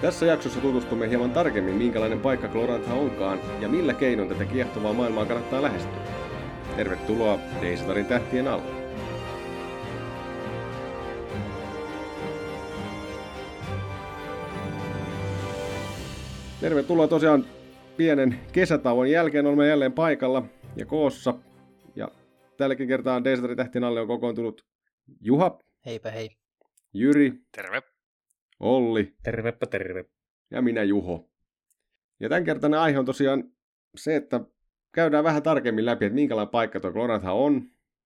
Tässä jaksossa tutustumme hieman tarkemmin, minkälainen paikka Glorantha onkaan ja millä keinoin tätä kiehtovaa maailmaa kannattaa lähestyä. Tervetuloa Deisatarin tähtien alle. Tervetuloa tosiaan pienen kesätauon jälkeen. Olemme jälleen paikalla ja koossa. Ja tälläkin kertaa Deisatarin tähtien alle on kokoontunut Juha. Heipä hei. Jyri. Terve. Olli. Tervepä terve. Ja minä Juho. Ja tämän kertainen aihe on tosiaan se, että käydään vähän tarkemmin läpi, että minkälainen paikka tuo Glorantha on,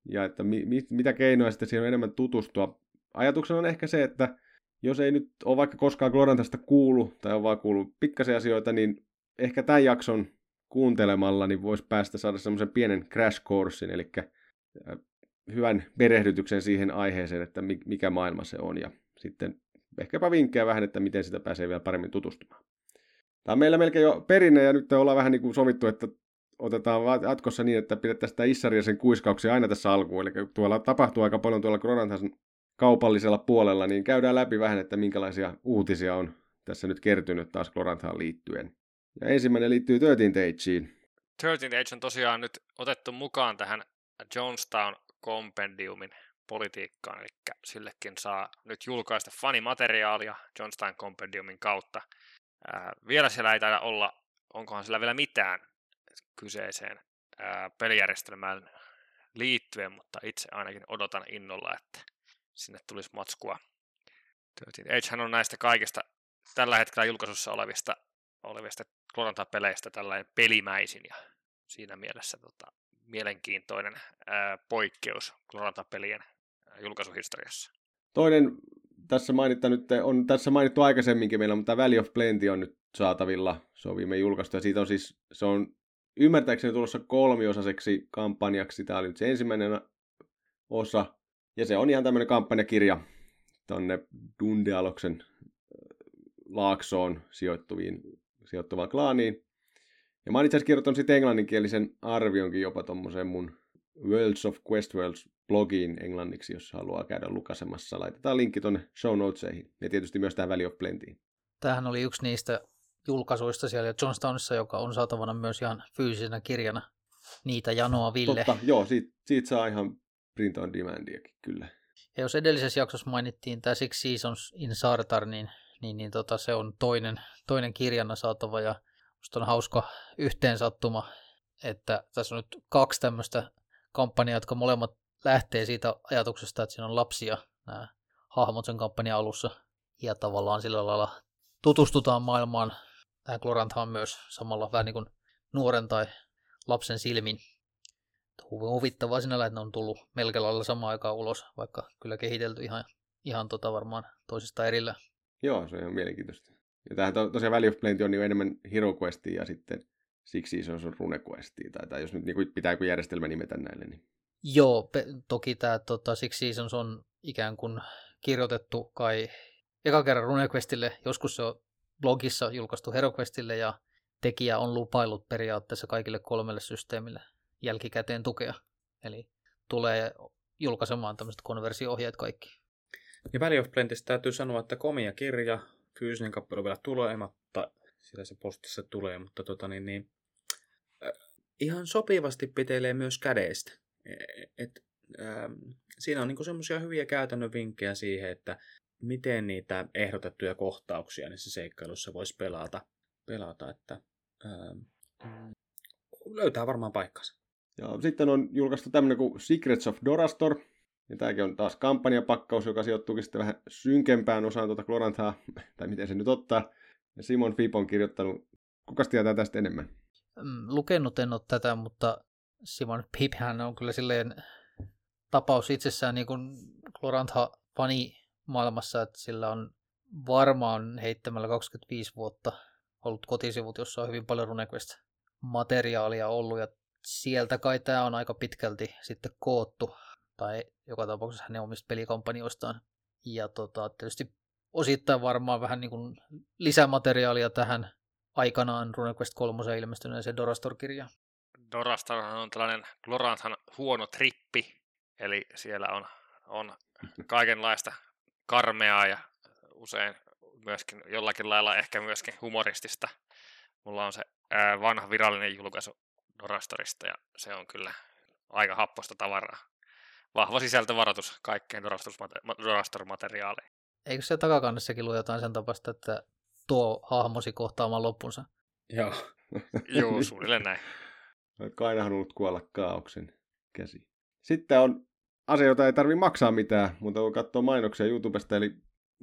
ja että mi- mi- mitä keinoja sitten siihen on enemmän tutustua. Ajatuksena on ehkä se, että jos ei nyt ole vaikka koskaan Gloranthasta kuulu, tai on vaan kuullut pikkasia asioita, niin ehkä tämän jakson kuuntelemalla niin voisi päästä saada semmoisen pienen crash coursein, eli hyvän perehdytyksen siihen aiheeseen, että mikä maailma se on, ja sitten ehkäpä vinkkejä vähän, että miten sitä pääsee vielä paremmin tutustumaan. Tämä on meillä melkein jo perinne ja nyt ollaan vähän niin kuin sovittu, että otetaan jatkossa niin, että pidettäisiin sitä Issaria sen kuiskauksia aina tässä alkuun. Eli tuolla tapahtuu aika paljon tuolla Gronanthan kaupallisella puolella, niin käydään läpi vähän, että minkälaisia uutisia on tässä nyt kertynyt taas Gloranthaan liittyen. Ja ensimmäinen liittyy 13 Ageen. 13 Age on tosiaan nyt otettu mukaan tähän Jonestown Compendiumin politiikkaan, eli sillekin saa nyt julkaista fanimateriaalia Johnstein Compendiumin kautta. Ää, vielä siellä ei taida olla, onkohan sillä vielä mitään kyseiseen ää, pelijärjestelmään liittyen, mutta itse ainakin odotan innolla, että sinne tulisi matskua. Agehän on näistä kaikista tällä hetkellä julkaisussa olevista, olevista Gloranta-peleistä tällainen pelimäisin ja siinä mielessä tota, mielenkiintoinen ää, poikkeus Gloranta-pelien julkaisuhistoriassa. Toinen tässä mainittu nyt on tässä mainittu aikaisemminkin meillä, mutta Valley of Plenty on nyt saatavilla. Se on viime julkaistu ja siitä on siis, se on ymmärtääkseni tulossa kolmiosaiseksi kampanjaksi. Tämä oli nyt se ensimmäinen osa. Ja se on ihan tämmöinen kampanjakirja tonne Dundealoksen laaksoon sijoittuviin, sijoittuvaan klaaniin. Ja mä oon itse asiassa kirjoittanut sitten englanninkielisen arvionkin jopa tuommoiseen mun Worlds of Questworlds blogiin englanniksi, jos haluaa käydä lukasemassa. Laitetaan linkki tuonne show notesihin ja tietysti myös tähän Valley of Plentyin. Tämähän oli yksi niistä julkaisuista siellä Johnstownissa, joka on saatavana myös ihan fyysisenä kirjana. Niitä janoa Ville. Totta, joo, siitä, siitä saa ihan print on demandiakin, kyllä. Ja jos edellisessä jaksossa mainittiin tämä Six Seasons in Sartar, niin, niin, niin tota, se on toinen, toinen kirjana saatava ja musta on hauska yhteensattuma, että tässä on nyt kaksi tämmöistä kampanjaa, jotka molemmat lähtee siitä ajatuksesta, että siinä on lapsia nämä hahmot sen kampanjan alussa ja tavallaan sillä lailla tutustutaan maailmaan. Tähän Gloranthaan myös samalla vähän niin kuin nuoren tai lapsen silmin. Huvittavaa sinällä, että ne on tullut melkein lailla samaan aikaan ulos, vaikka kyllä kehitelty ihan, ihan tota varmaan toisista erillä. Joo, se on ihan mielenkiintoista. Ja tämähän to, tosiaan Valley of Plenty on niin enemmän Hero Questia ja sitten Six Seasons on Rune Questia, tai, tai jos nyt niin kuin pitää joku järjestelmä nimetä näille. Niin... Joo, pe- toki tämä tota, Six Seasons on ikään kuin kirjoitettu kai eka kerran RuneQuestille, joskus se on blogissa julkaistu HeroQuestille ja tekijä on lupaillut periaatteessa kaikille kolmelle systeemille jälkikäteen tukea. Eli tulee julkaisemaan tämmöiset konversio-ohjeet kaikki. Ja Valley of Plentistä täytyy sanoa, että komia kirja, fyysinen kappale vielä tulematta, sillä se postissa tulee, mutta tota niin, niin, äh, ihan sopivasti pitelee myös kädeistä. Et, et, äh, siinä on niinku semmoisia hyviä käytännön vinkkejä siihen, että miten niitä ehdotettuja kohtauksia niissä seikkailuissa voisi pelata, pelata että ää, löytää varmaan paikkansa. Ja sitten on julkaistu tämmöinen kuin Secrets of Dorastor, ja tämäkin on taas kampanjapakkaus, joka sijoittuukin sitten vähän synkempään osaan tuota Gloranthaa, tai miten se nyt ottaa. Ja Simon Fip on kirjoittanut, kuka tietää tästä enemmän? Mm, lukenut en ole tätä, mutta Simon Piphän on kyllä silleen tapaus itsessään niin kuin Glorantha-fani maailmassa, että sillä on varmaan heittämällä 25 vuotta ollut kotisivut, jossa on hyvin paljon RuneQuest-materiaalia ollut, ja sieltä kai tämä on aika pitkälti sitten koottu, tai joka tapauksessa hänen omista pelikampanjoistaan. Ja tota, tietysti osittain varmaan vähän niin kuin lisämateriaalia tähän aikanaan RuneQuest 3 ilmestyneeseen Dorastor-kirjaan. Dorastor on tällainen Gloranthan huono trippi, eli siellä on, on kaikenlaista karmeaa ja usein myöskin jollakin lailla ehkä myöskin humoristista. Mulla on se ää, vanha virallinen julkaisu Dorastorista ja se on kyllä aika happosta tavaraa. Vahva sisältövaroitus kaikkeen Dorastor-materiaaliin. Eikö se takakannessakin lue jotain sen tapasta, että tuo hahmosi kohtaamaan loppunsa? Joo. Joo, suunnilleen näin. Aina halunnut kuolla kaauksen käsi? Sitten on asia, jota ei tarvi maksaa mitään, mutta kun katsoo mainoksia YouTubesta, eli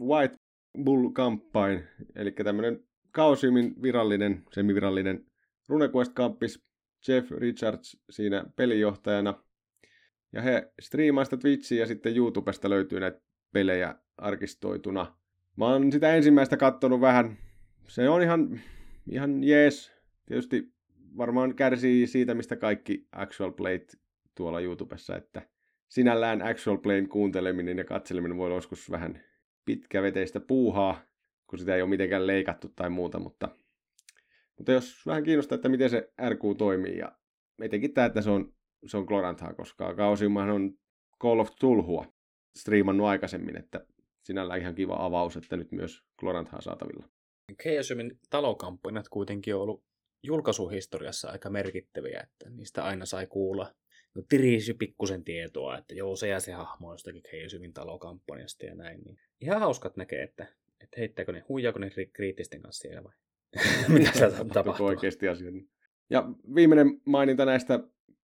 White Bull Campaign, eli tämmöinen kausimin virallinen, semivirallinen RuneQuest-kamppis, Jeff Richards siinä pelijohtajana. Ja he striimaa sitä Twitchiä ja sitten YouTubesta löytyy näitä pelejä arkistoituna. Mä oon sitä ensimmäistä kattonut vähän. Se on ihan, ihan jees. Tietysti varmaan kärsii siitä, mistä kaikki actual playt tuolla YouTubessa, että sinällään actual playn kuunteleminen ja katseleminen voi olla joskus vähän pitkäveteistä puuhaa, kun sitä ei ole mitenkään leikattu tai muuta, mutta, mutta jos vähän kiinnostaa, että miten se RQ toimii ja etenkin tämä, että se on, se on Gloranthaa, koska Kausimahan on Call of Tulhua striimannut aikaisemmin, että sinällään ihan kiva avaus, että nyt myös Gloranthaa saatavilla. Chaosiumin talokampanjat kuitenkin on ollut julkaisuhistoriassa aika merkittäviä, että niistä aina sai kuulla no, tiriisi pikkusen tietoa, että joo, se ja se hahmo jostakin Chaosiumin talokampanjasta ja näin. Niin ihan hauskat näkee, että, että heittääkö ne, huijaako ne kriittisten kanssa siellä vai mitä se tapahtuu. oikeasti asiat. Ja viimeinen maininta näistä,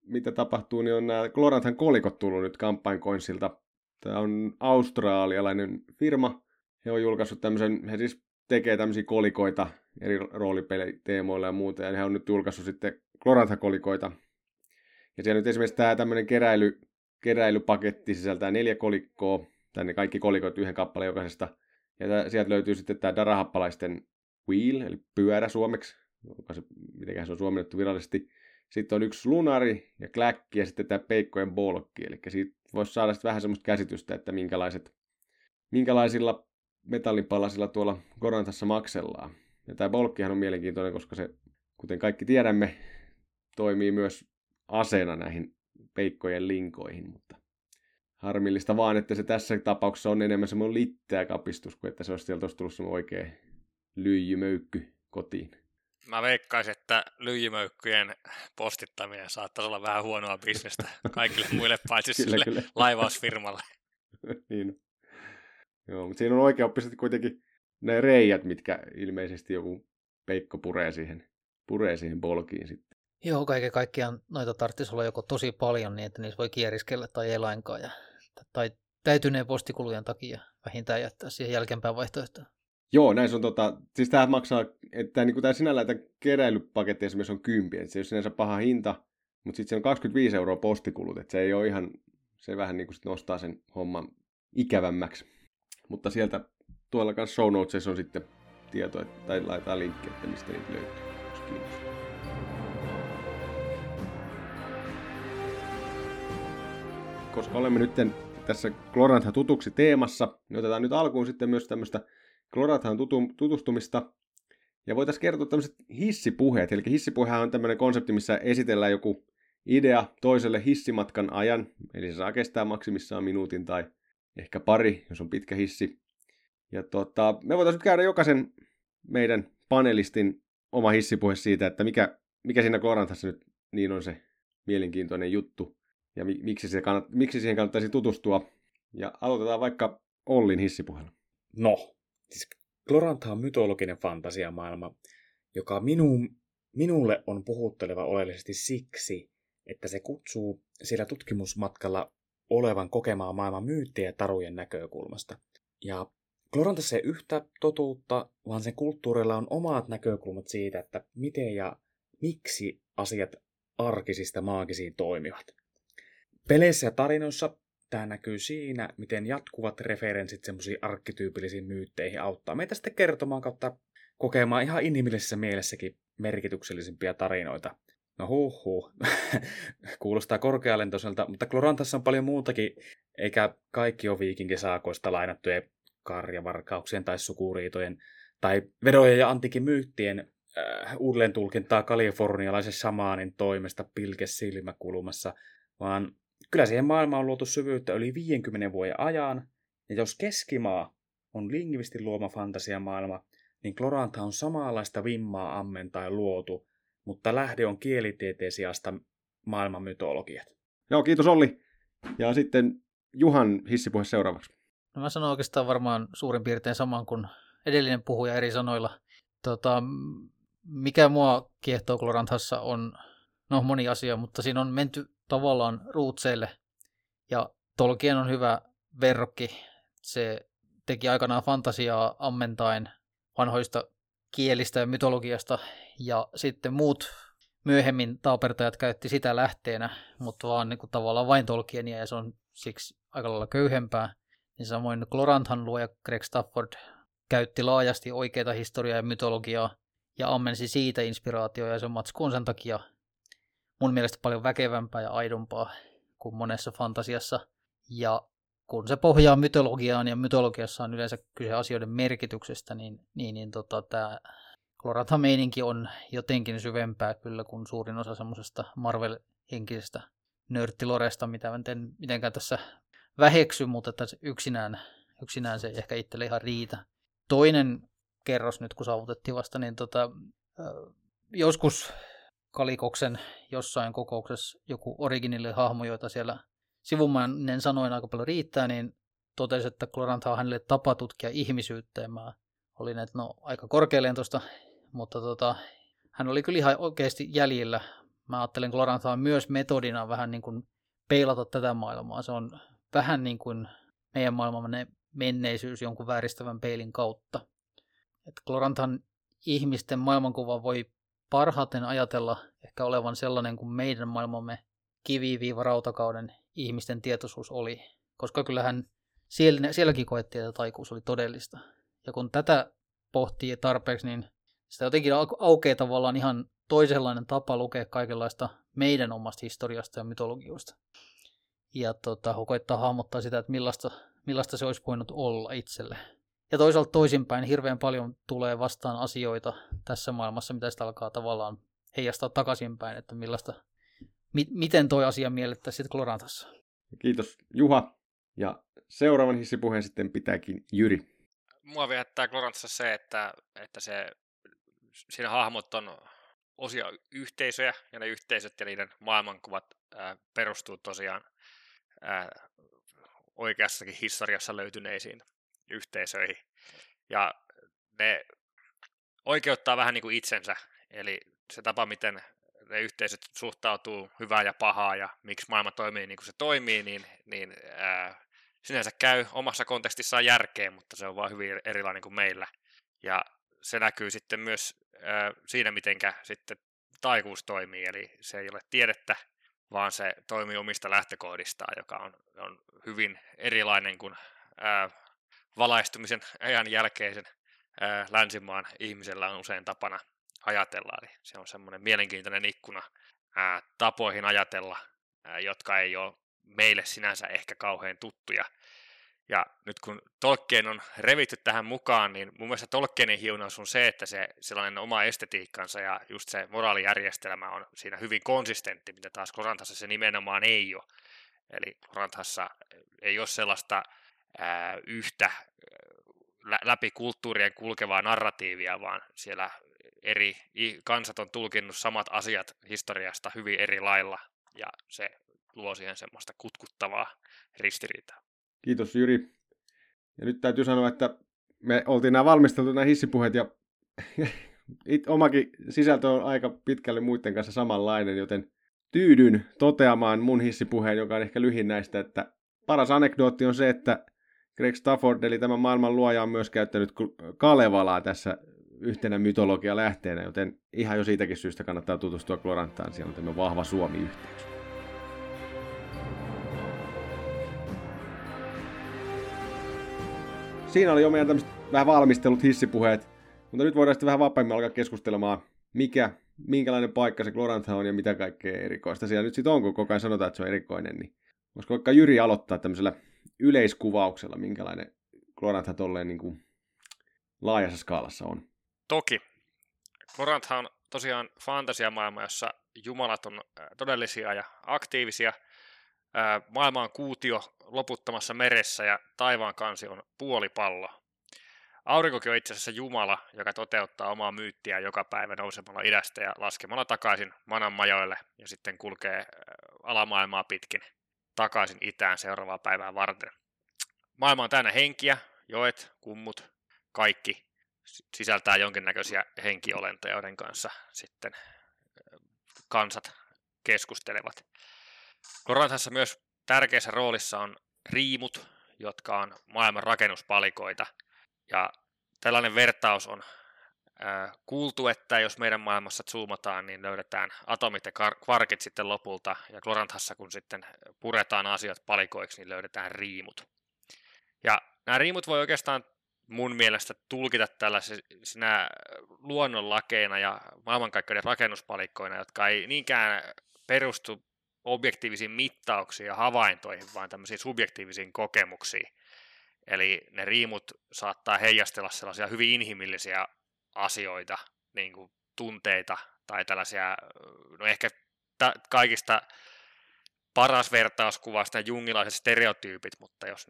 mitä tapahtuu, niin on nämä Gloranthan kolikot tullut nyt kampankoinsilta. Tämä on australialainen firma. He on julkaissut tämmöisen, he siis tekee tämmöisiä kolikoita eri roolipeliteemoilla ja muuta, ja he on nyt julkaissut sitten Glorantha-kolikoita. Ja siellä nyt esimerkiksi tämä tämmöinen keräily, keräilypaketti sisältää neljä kolikkoa, tai ne kaikki kolikot yhden kappaleen jokaisesta. Ja sieltä löytyy sitten tämä darahappalaisten wheel, eli pyörä suomeksi, onko se, miten se on suomennettu virallisesti. Sitten on yksi lunari ja kläkki ja sitten tämä peikkojen bolkki. Eli siitä voisi saada sitten vähän semmoista käsitystä, että minkälaiset, minkälaisilla metallipalasilla tuolla Korantassa maksellaan. Ja tämä bolkkihan on mielenkiintoinen, koska se, kuten kaikki tiedämme, toimii myös aseena näihin peikkojen linkoihin, mutta harmillista vaan, että se tässä tapauksessa on enemmän semmoinen litteä kapistus, kuin että se olisi sieltä olisi tullut semmoinen oikea lyijymöykky kotiin. Mä veikkaisin, että lyijymöykkyjen postittaminen saattaisi olla vähän huonoa bisnestä kaikille muille paitsi kyllä, sille kyllä. laivausfirmalle. niin. Joo, mutta siinä on oikeaoppisesti kuitenkin ne reijät, mitkä ilmeisesti joku peikko puree siihen, puree siihen polkiin sitten. Joo, kaiken kaikkiaan noita tarvitsisi olla joko tosi paljon niin, että niissä voi kieriskellä tai ei lainkaan. Ja, tai täytyneen postikulujen takia vähintään jättää siihen jälkeenpäin vaihtoehtoja. Joo, näin se on tota, siis tämä maksaa, että niin tämä sinällään tämä keräilypaketti esimerkiksi on kympi, että se ei ole sinänsä paha hinta, mutta sitten se on 25 euroa postikulut, että se ei ole ihan, se vähän niin kuin nostaa sen homman ikävämmäksi. Mutta sieltä tuolla kanssa show notesissa on sitten tieto, tai laitetaan linkki, että mistä niitä löytyy, jos kiinnostaa. Koska olemme nyt tässä Glorantha tutuksi teemassa, niin otetaan nyt alkuun sitten myös tämmöistä Glorathan tutu, tutustumista. Ja voitaisiin kertoa tämmöiset hissipuheet. Eli hissipuhe on tämmöinen konsepti, missä esitellään joku idea toiselle hissimatkan ajan. Eli se saa kestää maksimissaan minuutin tai ehkä pari, jos on pitkä hissi. Ja tota, me voitaisiin käydä jokaisen meidän panelistin oma hissipuhe siitä, että mikä, mikä siinä Glorantassa nyt niin on se mielenkiintoinen juttu ja mi, miksi, se kannat, miksi siihen kannattaisi tutustua. Ja aloitetaan vaikka Ollin hissipuhella. No, Siis Glorantha on mytologinen fantasiamaailma, joka minu, minulle on puhutteleva oleellisesti siksi, että se kutsuu siellä tutkimusmatkalla olevan kokemaan maailman myyttejä tarujen näkökulmasta. Ja Glorantassa ei yhtä totuutta, vaan sen kulttuurilla on omat näkökulmat siitä, että miten ja miksi asiat arkisista maagisiin toimivat. Peleissä ja tarinoissa Tämä näkyy siinä, miten jatkuvat referenssit semmoisiin arkkityypillisiin myytteihin auttaa meitä sitten kertomaan kautta kokemaan ihan inhimillisessä mielessäkin merkityksellisimpiä tarinoita. No huh huh, kuulostaa korkealentoiselta, mutta Glorantassa on paljon muutakin, eikä kaikki ole viikinkisaakoista lainattujen karjavarkauksien tai sukuriitojen tai vedojen ja antiikin myyttien äh, uudelleen tulkintaa kalifornialaisen samaanin toimesta pilkesilmäkulmassa, vaan Kyllä siihen maailmaan on luotu syvyyttä yli 50 vuoden ajan, ja jos keskimaa on lingvistin luoma fantasiamaailma, niin Glorantha on samanlaista vimmaa ammentaa luotu, mutta lähde on kielitieteen sijasta maailman mytologiat. Joo, kiitos Olli. Ja sitten Juhan hissipuhe seuraavaksi. No mä sanon oikeastaan varmaan suurin piirtein saman kuin edellinen puhuja eri sanoilla. Tota, mikä mua kiehtoo Gloranthassa on, no moni asia, mutta siinä on menty tavallaan ruutseille. Ja Tolkien on hyvä verrokki. Se teki aikanaan fantasiaa ammentaen vanhoista kielistä ja mytologiasta, ja sitten muut myöhemmin taapertajat käytti sitä lähteenä, mutta vaan niin kuin tavallaan vain Tolkienia, ja se on siksi aika lailla köyhempää. Niin samoin Gloranthan luoja Greg Stafford käytti laajasti oikeita historiaa ja mytologiaa, ja ammensi siitä inspiraatioa, ja se on sen takia mun mielestä paljon väkevämpää ja aidompaa kuin monessa fantasiassa. Ja kun se pohjaa mytologiaan ja mytologiassa on yleensä kyse asioiden merkityksestä, niin, niin, niin tota, tämä Kloratha-meininki on jotenkin syvempää kyllä kuin suurin osa semmoisesta Marvel-henkisestä nörttiloresta, mitä en mitenkään tässä väheksy, mutta että yksinään, yksinään se ei ehkä itselle ihan riitä. Toinen kerros nyt, kun saavutettiin vasta, niin tota, joskus Kalikoksen jossain kokouksessa joku originille hahmo, joita siellä sivumainen sanoin aika paljon riittää, niin totesi, että Glorantha on hänelle tapa tutkia ihmisyyttä, ja mä olin, että no aika korkealentoista, mutta tota, hän oli kyllä ihan oikeasti jäljillä. Mä ajattelen Gloranthaa myös metodina vähän niin kuin peilata tätä maailmaa. Se on vähän niin kuin meidän maailmamme menneisyys jonkun vääristävän peilin kautta. Että Gloranthan ihmisten maailmankuva voi parhaiten ajatella ehkä olevan sellainen kuin meidän maailmamme kivi-rautakauden ihmisten tietoisuus oli, koska kyllähän siellä, sielläkin koettiin, että taikuus oli todellista. Ja kun tätä pohtii tarpeeksi, niin sitä jotenkin aukeaa tavallaan ihan toisenlainen tapa lukea kaikenlaista meidän omasta historiasta ja mytologioista. Ja tota, koittaa hahmottaa sitä, että millaista, millaista se olisi voinut olla itselle. Ja toisaalta toisinpäin hirveän paljon tulee vastaan asioita tässä maailmassa, mitä sitä alkaa tavallaan heijastaa takaisinpäin, että millaista mi- miten toi asia miellettäisiin sitten Glorantassa. Kiitos Juha. Ja seuraavan hissipuheen sitten pitääkin Jyri. Mua viehättää Glorantassa se, että, että se, siinä hahmot on osia yhteisöjä, ja ne yhteisöt ja niiden maailmankuvat ää, perustuu tosiaan ää, oikeassakin historiassa löytyneisiin yhteisöihin. Ja ne oikeuttaa vähän niin kuin itsensä, eli se tapa, miten ne yhteisöt suhtautuu hyvää ja pahaa ja miksi maailma toimii niin kuin se toimii, niin, niin ää, sinänsä käy omassa kontekstissaan järkeen, mutta se on vaan hyvin erilainen kuin meillä. Ja se näkyy sitten myös ää, siinä, mitenkä sitten taikuus toimii, eli se ei ole tiedettä, vaan se toimii omista lähtökohdistaan, joka on, on hyvin erilainen kuin ää, valaistumisen ajan jälkeisen ää, länsimaan ihmisellä on usein tapana ajatella. Eli se on semmoinen mielenkiintoinen ikkuna ää, tapoihin ajatella, ää, jotka ei ole meille sinänsä ehkä kauhean tuttuja. Ja nyt kun Tolkien on revitty tähän mukaan, niin mun mielestä Tolkienin hiunaus on se, että se sellainen oma estetiikkansa ja just se moraalijärjestelmä on siinä hyvin konsistentti, mitä taas Koranthassa se nimenomaan ei ole. Eli Koranthassa ei ole sellaista ää, yhtä läpi kulttuurien kulkevaa narratiivia, vaan siellä eri kansat on tulkinnut samat asiat historiasta hyvin eri lailla, ja se luo siihen semmoista kutkuttavaa ristiriitaa. Kiitos Jyri. Ja nyt täytyy sanoa, että me oltiin nämä valmisteltu nämä hissipuheet, ja it, omakin sisältö on aika pitkälle muiden kanssa samanlainen, joten tyydyn toteamaan mun hissipuheen, joka on ehkä lyhin näistä, että paras anekdootti on se, että Greg Stafford, eli tämä maailman luoja, on myös käyttänyt Kalevalaa tässä yhtenä mytologia lähteenä, joten ihan jo siitäkin syystä kannattaa tutustua Gloranttaan, siellä on tämä vahva Suomi-yhteys. Siinä oli jo meidän tämmöiset vähän valmistelut hissipuheet, mutta nyt voidaan sitten vähän vapaimmin alkaa keskustelemaan, mikä, minkälainen paikka se Glorantha on ja mitä kaikkea erikoista siellä nyt sitten on, kun koko ajan sanotaan, että se on erikoinen, niin voisiko vaikka Jyri aloittaa tämmöisellä yleiskuvauksella, minkälainen Glorantha tolleen niin kuin laajassa skaalassa on? Toki. Koranthan on tosiaan fantasiamaailma, jossa jumalat on todellisia ja aktiivisia. Maailma on kuutio loputtomassa meressä ja taivaan kansi on puolipallo. aurinkokin on itse asiassa Jumala, joka toteuttaa omaa myyttiä joka päivä nousemalla idästä ja laskemalla takaisin manan majoille ja sitten kulkee alamaailmaa pitkin takaisin itään seuraavaa päivää varten. Maailma on täynnä henkiä, joet, kummut, kaikki sisältää jonkinnäköisiä henkiolentoja, joiden kanssa sitten kansat keskustelevat. Koranthassa myös tärkeässä roolissa on riimut, jotka on maailman rakennuspalikoita. Ja tällainen vertaus on äh, kuultu, että jos meidän maailmassa zoomataan, niin löydetään atomit ja kvarkit sitten lopulta, ja Gloranthassa kun sitten puretaan asiat palikoiksi, niin löydetään riimut. Ja nämä riimut voi oikeastaan mun mielestä tulkita tällaisina luonnonlakeina ja maailmankaikkeuden rakennuspalikkoina, jotka ei niinkään perustu objektiivisiin mittauksiin ja havaintoihin, vaan tämmöisiin subjektiivisiin kokemuksiin. Eli ne riimut saattaa heijastella sellaisia hyvin inhimillisiä asioita, niin kuin tunteita tai tällaisia, no ehkä t- kaikista paras vertauskuva sitä jungilaiset stereotyypit, mutta jos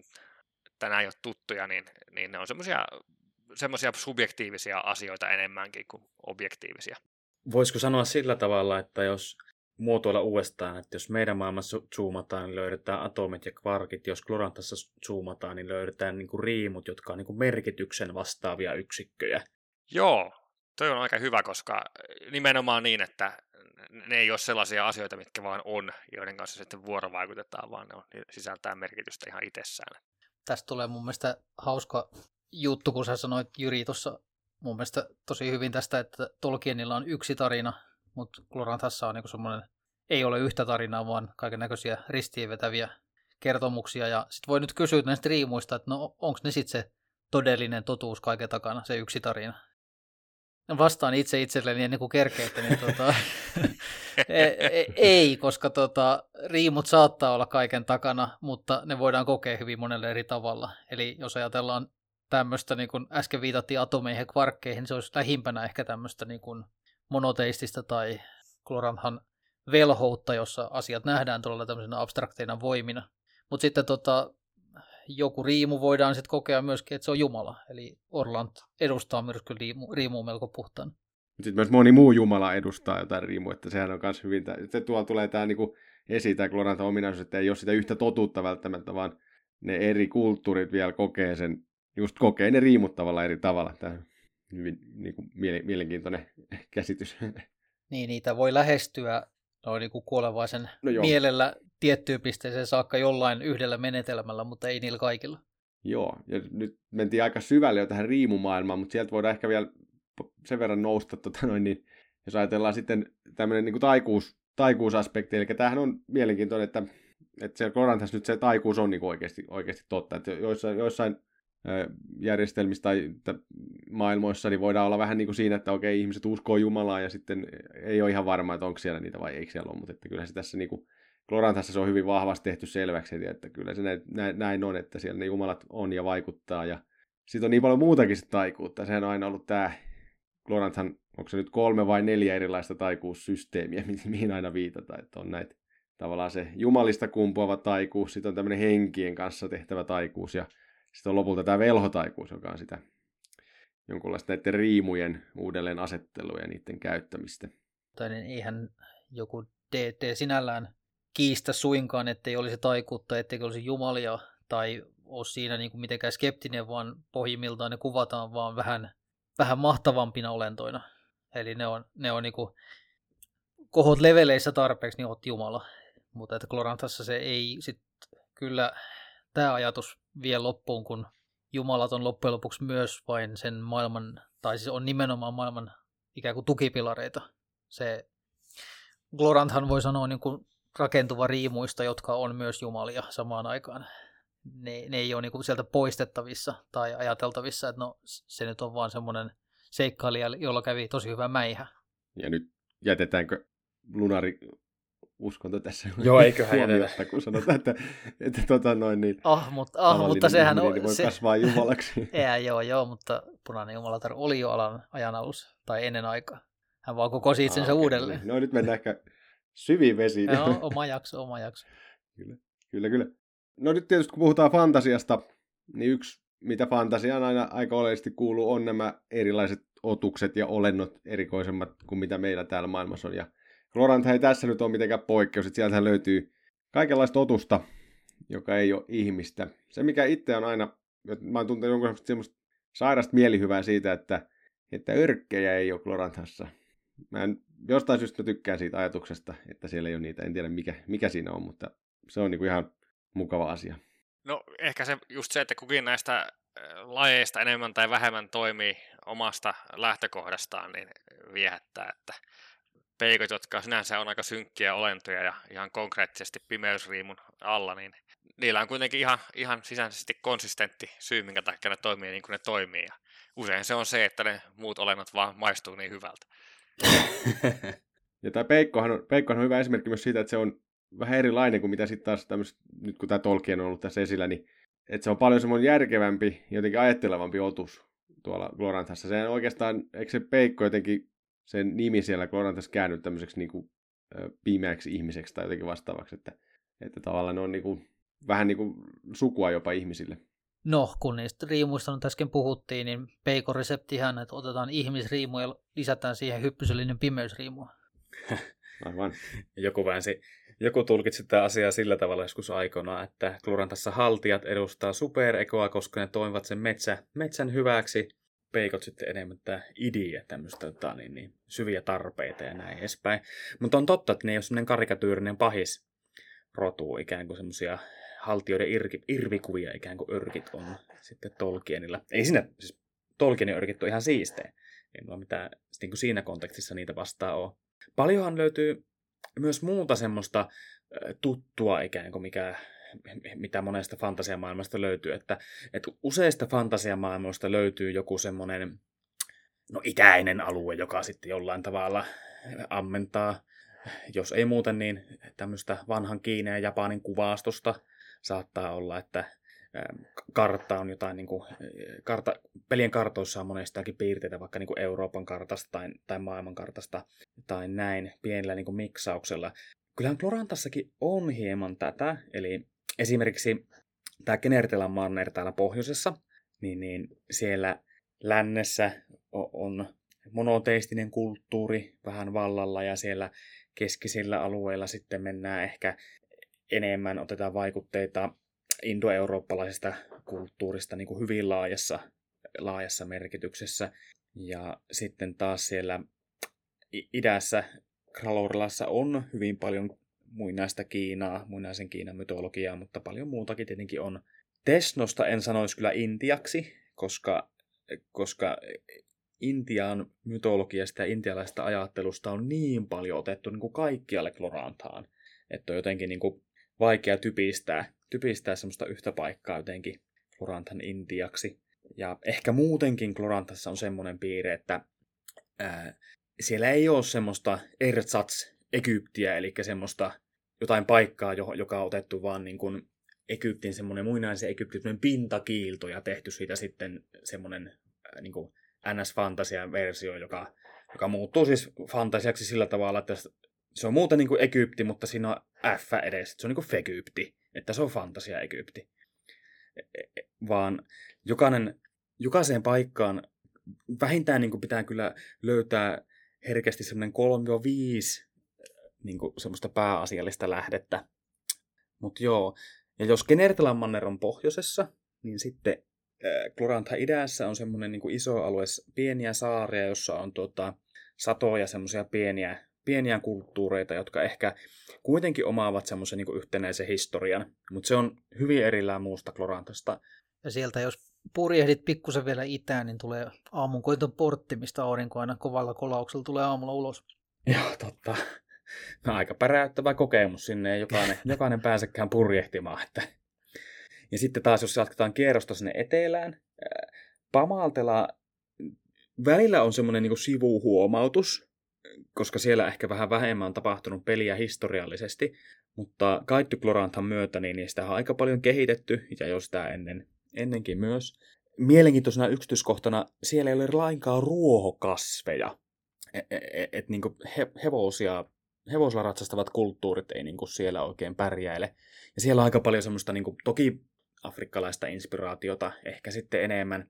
tänään ei ole tuttuja, niin, niin ne on semmoisia semmoisia subjektiivisia asioita enemmänkin kuin objektiivisia. Voisiko sanoa sillä tavalla, että jos muotoilla uudestaan, että jos meidän maailmassa zoomataan, niin löydetään atomit ja kvarkit. Jos Glorantassa zoomataan, niin löydetään niin kuin riimut, jotka on niin kuin merkityksen vastaavia yksikköjä. Joo, toi on aika hyvä, koska nimenomaan niin, että ne ei ole sellaisia asioita, mitkä vaan on, joiden kanssa sitten vuorovaikutetaan, vaan ne, on, ne sisältää merkitystä ihan itsessään. Tästä tulee mun mielestä hauska juttu, kun sä sanoit Jyri tuossa mun mielestä tosi hyvin tästä, että Tolkienilla on yksi tarina, mutta Glorantassa on niinku semmoinen, ei ole yhtä tarinaa, vaan kaiken näköisiä ristiinvetäviä kertomuksia. Ja sitten voi nyt kysyä näistä riimuista, että no onko ne sitten se todellinen totuus kaiken takana, se yksi tarina. No vastaan itse itselleni ennen kuin kerkeette, niin tota, e, ei, koska tota, riimut saattaa olla kaiken takana, mutta ne voidaan kokea hyvin monelle eri tavalla. Eli jos ajatellaan tämmöistä, niin kuin äsken viitattiin atomeihin ja kvarkkeihin, niin se olisi lähimpänä ehkä tämmöistä niin kuin monoteistista tai Kloranthan velhoutta, jossa asiat nähdään todella tämmöisenä abstrakteina voimina. Mutta sitten tota, joku riimu voidaan sitten kokea myöskin, että se on Jumala. Eli Orland edustaa myös kyllä riimu, riimua melko puhtaan. Sitten myös moni muu Jumala edustaa jotain riimua, että sehän on myös hyvin, että tuolla tulee tämä niinku esiin tämä ominaisuus, että ei ole sitä yhtä totuutta välttämättä, vaan ne eri kulttuurit vielä kokee sen, just kokee ne riimut tavalla eri tavalla. Tämä hyvin niin kuin, mielenkiintoinen käsitys. Niin, niitä voi lähestyä noin niin kuin kuolevaisen no mielellä tiettyyn pisteeseen saakka jollain yhdellä menetelmällä, mutta ei niillä kaikilla. Joo, ja nyt mentiin aika syvälle jo tähän riimumaailmaan, mutta sieltä voidaan ehkä vielä sen verran nousta, tota noin, niin jos ajatellaan sitten tämmöinen niin taikuus, taikuusaspekti, eli tämähän on mielenkiintoinen, että, että siellä Korantassa nyt se taikuus on niin oikeasti, oikeasti totta, että joissain, joissain järjestelmissä tai maailmoissa, niin voidaan olla vähän niin kuin siinä, että okei, ihmiset uskoo Jumalaa ja sitten ei ole ihan varma, että onko siellä niitä vai eikö siellä ole, mutta että kyllä se tässä niin kuin, Glorantassa se on hyvin vahvasti tehty selväksi, että kyllä se näin, näin on, että siellä ne jumalat on ja vaikuttaa ja sitten on niin paljon muutakin sitä taikuutta. Sehän on aina ollut tämä, Gloranthan, onko se nyt kolme vai neljä erilaista taikuussysteemiä, mihin aina viitataan, että on näitä tavallaan se jumalista kumpuava taikuus, sitten on tämmöinen henkien kanssa tehtävä taikuus ja sitten on lopulta tämä velhotaikuus, joka on sitä jonkunlaista näiden riimujen uudelleen asettelua ja niiden käyttämistä. Tai niin eihän joku DT sinällään kiistä suinkaan, ettei olisi taikuutta, ettei olisi jumalia tai ole siinä niin kuin mitenkään skeptinen, vaan pohjimmiltaan ne kuvataan vaan vähän, vähän mahtavampina olentoina. Eli ne on, ne on niin kuin, kohot leveleissä tarpeeksi, niin oot Jumala. Mutta että Glorantassa se ei sit kyllä tämä ajatus vie loppuun, kun Jumalat on loppujen lopuksi myös vain sen maailman, tai siis on nimenomaan maailman ikään kuin tukipilareita. Se Gloranthan voi sanoa niin kuin rakentuva riimuista, jotka on myös jumalia samaan aikaan. Ne, ne ei ole niin kuin sieltä poistettavissa tai ajateltavissa, että no se nyt on vaan semmoinen seikkailija, jolla kävi tosi hyvä mäihä. Ja nyt jätetäänkö lunari uskonto tässä Joo, eiköhän huomiota, kun sanotaan, että, että tota noin niin ah, mutta, ah, mutta sehän on, voi se, kasvaa jumalaksi. Ää, joo, joo, mutta punainen jumalatar oli jo alan ajan alussa, tai ennen aikaa. Hän vaan kokosi itsensä ah, uudelleen. No nyt mennään ehkä syviin vesiin. Joo, oma jakso, oma jakso. kyllä, kyllä, kyllä. No nyt tietysti kun puhutaan fantasiasta, niin yksi mitä fantasiaan aina aika oleellisesti kuuluu, on nämä erilaiset otukset ja olennot erikoisemmat kuin mitä meillä täällä maailmassa on. Ja Glorant ei tässä nyt ole mitenkään poikkeus, että sieltähän löytyy kaikenlaista otusta, joka ei ole ihmistä. Se, mikä itse on aina, mä oon tuntenut jonkun semmoista sairasta mielihyvää siitä, että, että örkkejä ei ole Glorantassa. Mä en, jostain syystä mä tykkään siitä ajatuksesta, että siellä ei ole niitä. En tiedä mikä, mikä siinä on, mutta se on niinku ihan mukava asia. No ehkä se, just se, että kukin näistä äh, lajeista enemmän tai vähemmän toimii omasta lähtökohdastaan, niin viehättää, että peikot, jotka sinänsä on aika synkkiä olentoja ja ihan konkreettisesti pimeysriimun alla, niin niillä on kuitenkin ihan, ihan sisäisesti konsistentti syy, minkä takia ne toimii niin kuin ne toimii. Ja usein se on se, että ne muut olennot vaan maistuu niin hyvältä. ja tämä peikkohan on, peikkohan on hyvä esimerkki myös siitä, että se on vähän erilainen kuin mitä sitten taas nyt kun tämä Tolkien on ollut tässä esillä, niin että se on paljon semmoinen järkevämpi, jotenkin ajattelevampi otus tuolla Glorantassa. Se oikeastaan, eikö se peikko jotenkin, sen nimi siellä Glorantassa käännyt tämmöiseksi niin kuin, pimeäksi ihmiseksi tai jotenkin vastaavaksi, että, että tavallaan ne on niin kuin, vähän niin kuin sukua jopa ihmisille. No, kun niistä riimuista nyt äsken puhuttiin, niin peikoreseptihän, että otetaan ihmisriimu ja lisätään siihen hyppysellinen pimeysriimua. Aivan. Joku väänsi joku tulkitsi tätä asiaa sillä tavalla joskus aikana, että Glorantassa haltijat edustaa superekoa, koska ne toimivat sen metsä, metsän hyväksi. Peikot sitten enemmän tämä idiä, tämmöistä tota, niin, niin, syviä tarpeita ja näin edespäin. Mutta on totta, että ne ei ole semmoinen karikatyyrinen pahis rotu, ikään kuin semmoisia haltioiden irki, irvikuvia ikään kuin örkit on sitten Tolkienilla. Ei siinä, siis Tolkienin örkit on ihan siistejä. Ei mulla mitään niin kuin siinä kontekstissa niitä vastaan ole. Paljonhan löytyy myös muuta semmoista tuttua ikään kuin, mikä, mitä monesta fantasiamaailmasta löytyy. Että, että useista fantasiamaailmoista löytyy joku semmoinen no, itäinen alue, joka sitten jollain tavalla ammentaa, jos ei muuten, niin tämmöistä vanhan Kiinan ja Japanin kuvastosta saattaa olla, että kartta on jotain, niin kuin, karta, pelien kartoissa on monestakin piirteitä vaikka niin kuin Euroopan kartasta tai, tai maailman kartasta tai näin pienellä niin kuin miksauksella. Kyllähän Florantassakin on hieman tätä, eli esimerkiksi tämä Genertelan manner täällä pohjoisessa, niin, niin siellä lännessä on monoteistinen kulttuuri vähän vallalla ja siellä keskisillä alueilla sitten mennään ehkä enemmän, otetaan vaikutteita indoeurooppalaisesta kulttuurista niin kuin hyvin laajassa, laajassa merkityksessä. Ja sitten taas siellä idässä Kralorlassa on hyvin paljon muinaista Kiinaa, muinaisen Kiinan mytologiaa, mutta paljon muutakin tietenkin on. Tesnosta en sanoisi kyllä intiaksi, koska, koska Intian mytologiasta ja intialaista ajattelusta on niin paljon otettu niin kuin kaikkialle Klorantaan, että on jotenkin niin kuin vaikea typistää typistää semmoista yhtä paikkaa jotenkin Klorantan Intiaksi. Ja ehkä muutenkin Klorantassa on semmoinen piirre, että ää, siellä ei ole semmoista ersats Egyptiä, eli semmoista jotain paikkaa, joka on otettu vaan niin kuin Egyptin semmoinen muinaisen Egyptin pintakiilto ja tehty siitä sitten semmoinen niin kuin NS-fantasian-versio, joka, joka muuttuu siis fantasiaksi sillä tavalla, että se on muuten niin kuin Egypti, mutta siinä on F edes. Se on niin kuin Fegypti että se on fantasia Egypti. E, e, vaan jokainen, jokaiseen paikkaan vähintään niin kuin pitää kyllä löytää herkästi semmoinen 3-5 niin kuin semmoista pääasiallista lähdettä. Mutta joo, ja jos Genertelan manner on pohjoisessa, niin sitten Glorantha idässä on semmoinen niin iso alue, pieniä saaria, jossa on tuota, satoja semmoisia pieniä pieniä kulttuureita, jotka ehkä kuitenkin omaavat semmoisen niin yhtenäisen historian, mutta se on hyvin erillään muusta Klorantasta. Ja sieltä jos purjehdit pikkusen vielä itään, niin tulee aamunkoiton portti, mistä aurinko aina kovalla kolauksella tulee aamulla ulos. Joo, totta. No, aika päräyttävä kokemus sinne, ei jokainen, jokainen pääsekään purjehtimaan. Että. Ja sitten taas, jos jatketaan kierrosta sinne etelään, Pamaltela välillä on semmoinen niin sivuhuomautus, koska siellä ehkä vähän vähemmän on tapahtunut peliä historiallisesti, mutta Gloranthan myötä niin niistä on aika paljon kehitetty, ja jo sitä ennen, ennenkin myös. Mielenkiintoisena yksityiskohtana siellä ei ole lainkaan ruohokasveja. Et, et, e, et, niin he, hevosia, hevosilla ratsastavat kulttuurit ei niin siellä oikein pärjäile. Ja siellä on aika paljon semmoista, niin kuin, toki afrikkalaista inspiraatiota ehkä sitten enemmän.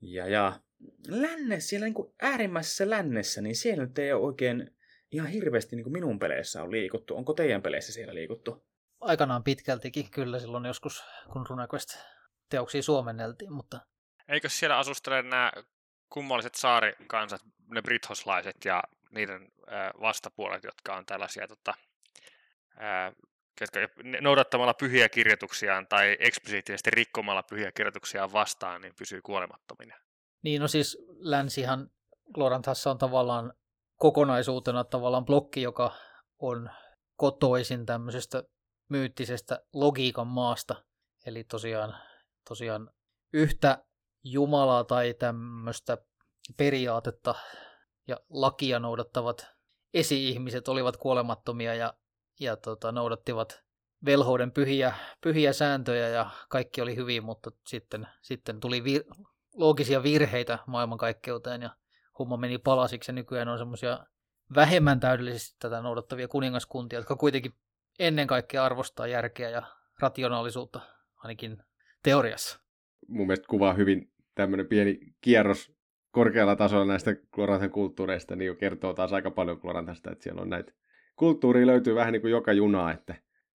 Ja, ja lännessä, siellä niin kuin äärimmäisessä lännessä, niin siellä nyt ei ole oikein ihan hirveästi niin kuin minun peleissä on liikuttu. Onko teidän peleissä siellä liikuttu? Aikanaan pitkältikin kyllä silloin joskus, kun RuneQuest teoksia suomenneltiin, mutta... Eikö siellä asustele nämä kummalliset saarikansat, ne brithoslaiset ja niiden vastapuolet, jotka on tällaisia tota, jotka noudattamalla pyhiä kirjoituksiaan tai eksplisiittisesti rikkomalla pyhiä kirjoituksiaan vastaan, niin pysyy kuolemattomina. Niin, no siis länsihan Glorantassa on tavallaan kokonaisuutena tavallaan blokki, joka on kotoisin tämmöisestä myyttisestä logiikan maasta. Eli tosiaan, tosiaan yhtä Jumalaa tai tämmöistä periaatetta ja lakia noudattavat esi-ihmiset olivat kuolemattomia ja, ja tota, noudattivat velhouden pyhiä, pyhiä sääntöjä ja kaikki oli hyvin, mutta sitten, sitten tuli vir- loogisia virheitä maailmankaikkeuteen ja homma meni palasiksi ja nykyään on semmoisia vähemmän täydellisesti tätä noudattavia kuningaskuntia, jotka kuitenkin ennen kaikkea arvostaa järkeä ja rationaalisuutta, ainakin teoriassa. Mun mielestä kuvaa hyvin tämmöinen pieni kierros korkealla tasolla näistä Klorantan kulttuureista, niin jo kertoo taas aika paljon Klorantasta, että siellä on näitä kulttuuria löytyy vähän niin kuin joka junaa, että,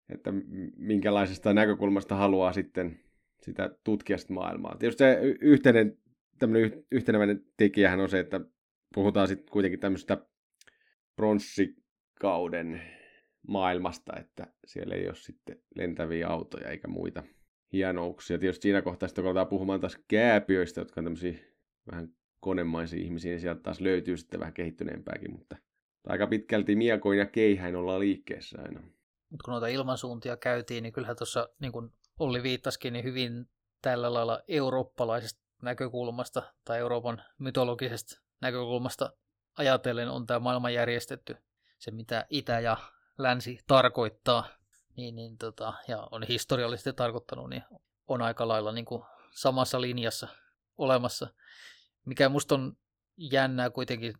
että minkälaisesta näkökulmasta haluaa sitten sitä tutkia sitä maailmaa. Tietysti se yhteinen, tämmöinen yhteneväinen tekijähän on se, että puhutaan sitten kuitenkin tämmöistä pronssikauden maailmasta, että siellä ei ole sitten lentäviä autoja eikä muita hienouksia. Tietysti siinä kohtaa sitten kun aletaan puhumaan taas kääpiöistä, jotka on tämmöisiä vähän konemaisia ihmisiä, niin sieltä taas löytyy sitten vähän kehittyneempääkin, mutta aika pitkälti miekoin ja keihäin ollaan liikkeessä aina. Mutta kun noita ilmansuuntia käytiin, niin kyllähän tuossa, niin kuin Olli viittasikin, niin hyvin tällä lailla eurooppalaisesta näkökulmasta tai Euroopan mytologisesta näkökulmasta ajatellen on tämä maailma järjestetty. Se, mitä itä ja länsi tarkoittaa, niin, niin tota, ja on historiallisesti tarkoittanut, niin on aika lailla niin kuin samassa linjassa olemassa. Mikä musta on jännää kuitenkin,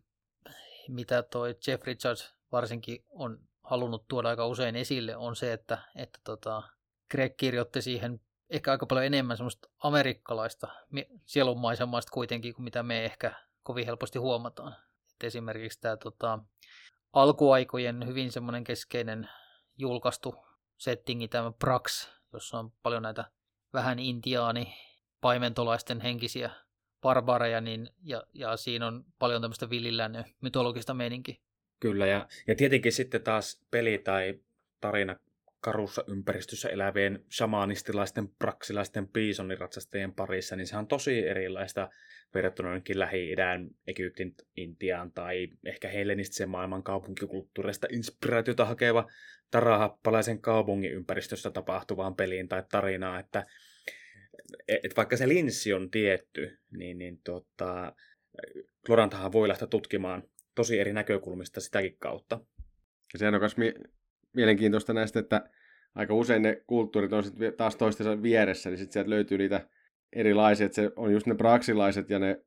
mitä toi Jeff Richards varsinkin on halunnut tuoda aika usein esille, on se, että, että tota, Greg kirjoitti siihen ehkä aika paljon enemmän semmoista amerikkalaista sielunmaisemaista kuitenkin, kuin mitä me ehkä kovin helposti huomataan. Et esimerkiksi tämä tota, alkuaikojen hyvin semmoinen keskeinen julkaistu settingi, tämä Prax, jossa on paljon näitä vähän intiaani paimentolaisten henkisiä barbareja, niin, ja, ja siinä on paljon tämmöistä villillännen mytologista meininkiä. Kyllä, ja, ja tietenkin sitten taas peli tai tarina karussa ympäristössä elävien shamanistilaisten, praksilaisten, piisoniratsastajien parissa, niin se on tosi erilaista verrattuna jonnekin Lähi-idän, Egyptin, Intiaan tai ehkä hellenistisen maailman kaupunkikulttuurista inspiraatiota hakeva tarahappalaisen kaupungin ympäristössä tapahtuvaan peliin tai tarinaan, että et vaikka se linssi on tietty, niin, niin tota, Glorantahan voi lähteä tutkimaan tosi eri näkökulmista sitäkin kautta. Ja sehän on myös mie- mielenkiintoista näistä, että aika usein ne kulttuurit on sitten taas toistensa vieressä, niin sitten sieltä löytyy niitä erilaisia, että se on just ne praksilaiset ja ne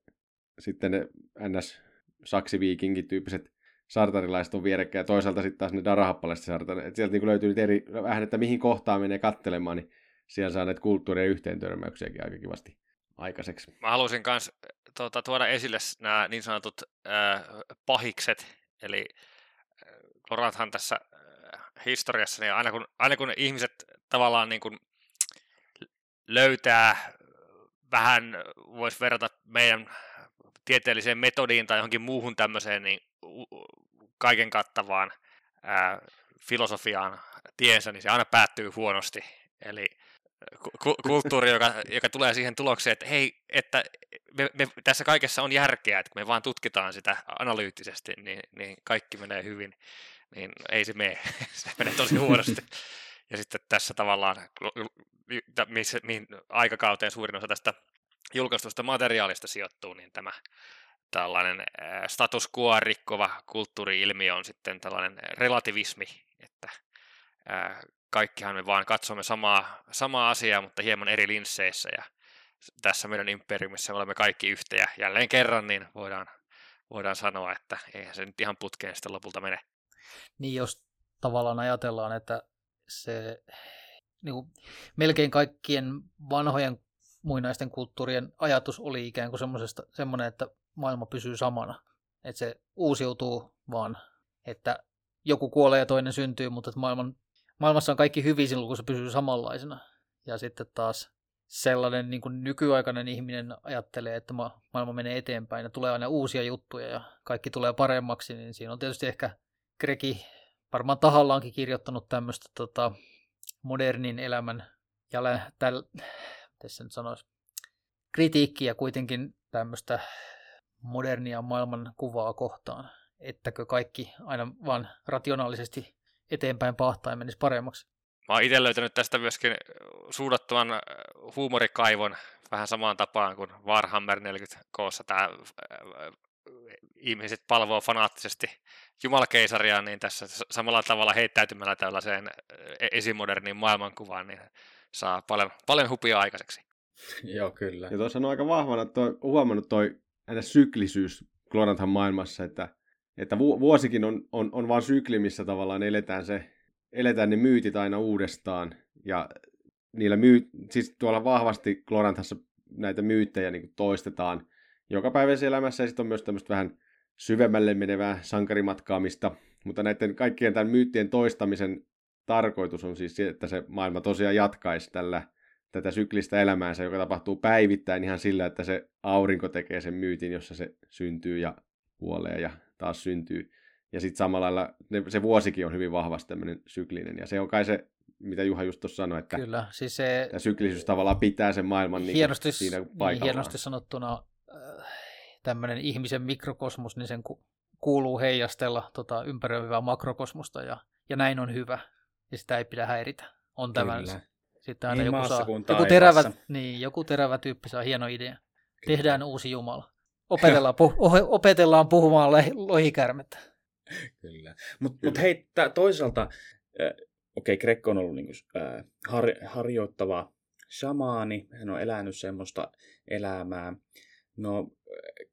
sitten ne ns. saksiviikingin tyyppiset sartarilaiset on vierekkäin ja toisaalta sitten taas ne darahappalaiset sartarilaiset. Että sieltä niin löytyy niitä eri, vähän, että mihin kohtaan menee kattelemaan, niin siellä saa näitä kulttuurien yhteen törmäyksiäkin aika kivasti aikaiseksi. Mä halusin myös tuota, tuoda esille nämä niin sanotut äh, pahikset, eli Loranthan tässä historiassa, niin aina kun, aina kun ihmiset tavallaan niin kuin löytää vähän, voisi verrata meidän tieteelliseen metodiin tai johonkin muuhun tämmöiseen niin kaiken kattavaan ää, filosofiaan tiensä, niin se aina päättyy huonosti. Eli kulttuuri, joka, joka tulee siihen tulokseen, että hei, että me, me, tässä kaikessa on järkeä, että kun me vaan tutkitaan sitä analyyttisesti, niin, niin kaikki menee hyvin niin ei se mene. se menee tosi huonosti. ja sitten tässä tavallaan, missä, mihin aikakauteen suurin osa tästä julkaistusta materiaalista sijoittuu, niin tämä tällainen status quo rikkova kulttuuri-ilmiö on sitten tällainen relativismi, että kaikkihan me vaan katsomme samaa, samaa asiaa, mutta hieman eri linsseissä ja tässä meidän imperiumissa olemme kaikki yhtä ja jälleen kerran niin voidaan, voidaan sanoa, että eihän se nyt ihan putkeen sitten lopulta mene. Niin jos tavallaan ajatellaan, että se niin kuin, melkein kaikkien vanhojen muinaisten kulttuurien ajatus oli ikään kuin semmoinen, että maailma pysyy samana. Että se uusiutuu vaan, että joku kuolee ja toinen syntyy, mutta että maailman, maailmassa on kaikki hyvin silloin, kun se pysyy samanlaisena. Ja sitten taas sellainen niin kuin nykyaikainen ihminen ajattelee, että maailma menee eteenpäin ja tulee aina uusia juttuja ja kaikki tulee paremmaksi, niin siinä on tietysti ehkä Gregi varmaan tahallaankin kirjoittanut tämmöistä tota, modernin elämän ja täl, tässä nyt sanoisi, kritiikkiä kuitenkin tämmöistä modernia maailman kuvaa kohtaan, ettäkö kaikki aina vaan rationaalisesti eteenpäin pahtaa menisi paremmaksi. Mä oon itse löytänyt tästä myöskin suudattuvan huumorikaivon vähän samaan tapaan kuin Warhammer 40 koossa tämä ihmiset palvoo fanaattisesti Jumalakeisaria, niin tässä samalla tavalla heittäytymällä tällaiseen e-, esimoderniin maailmankuvaan, niin saa paljon, paljon hupia aikaiseksi. Joo, kyllä. Ja tuossa on aika vahvana toi, huomannut toi syklisyys Gloranthan maailmassa, että, että vuosikin on, on, on vaan sykli, missä tavallaan eletään, se, eletään ne myytit aina uudestaan. Ja niillä myy, siis tuolla vahvasti Gloranthassa näitä myyttejä niin toistetaan joka päiväisessä elämässä, ja sitten on myös tämmöistä vähän syvemmälle menevää sankarimatkaamista, mutta näiden kaikkien tämän myyttien toistamisen tarkoitus on siis se, että se maailma tosiaan jatkaisi tällä tätä syklistä elämäänsä, joka tapahtuu päivittäin ihan sillä, että se aurinko tekee sen myytin, jossa se syntyy ja kuolee ja taas syntyy. Ja sitten samalla lailla se vuosikin on hyvin vahvasti tämmöinen syklinen. Ja se on kai se, mitä Juha just tuossa sanoi, että Kyllä, siis se... tämä syklisyys tavallaan pitää sen maailman niin hienosti, siinä paikallaan. Niin, hienosti sanottuna äh, tämmöinen ihmisen mikrokosmos, niin sen kuuluu heijastella tota, ympäröivää makrokosmosta ja, ja näin on hyvä. Ja sitä ei pidä häiritä. On tämä sitten aina niin joku, saa, joku, terävä, niin, joku terävä tyyppi saa hieno idea. Kyllä. Tehdään uusi Jumala. Opetellaan, pu, opetellaan puhumaan lohikärmettä. Kyllä. Mutta mut hei, tää, toisaalta, äh, okei, okay, Grekko on ollut niinku, äh, har, harjoittava shamaani, hän on elänyt semmoista elämää. No,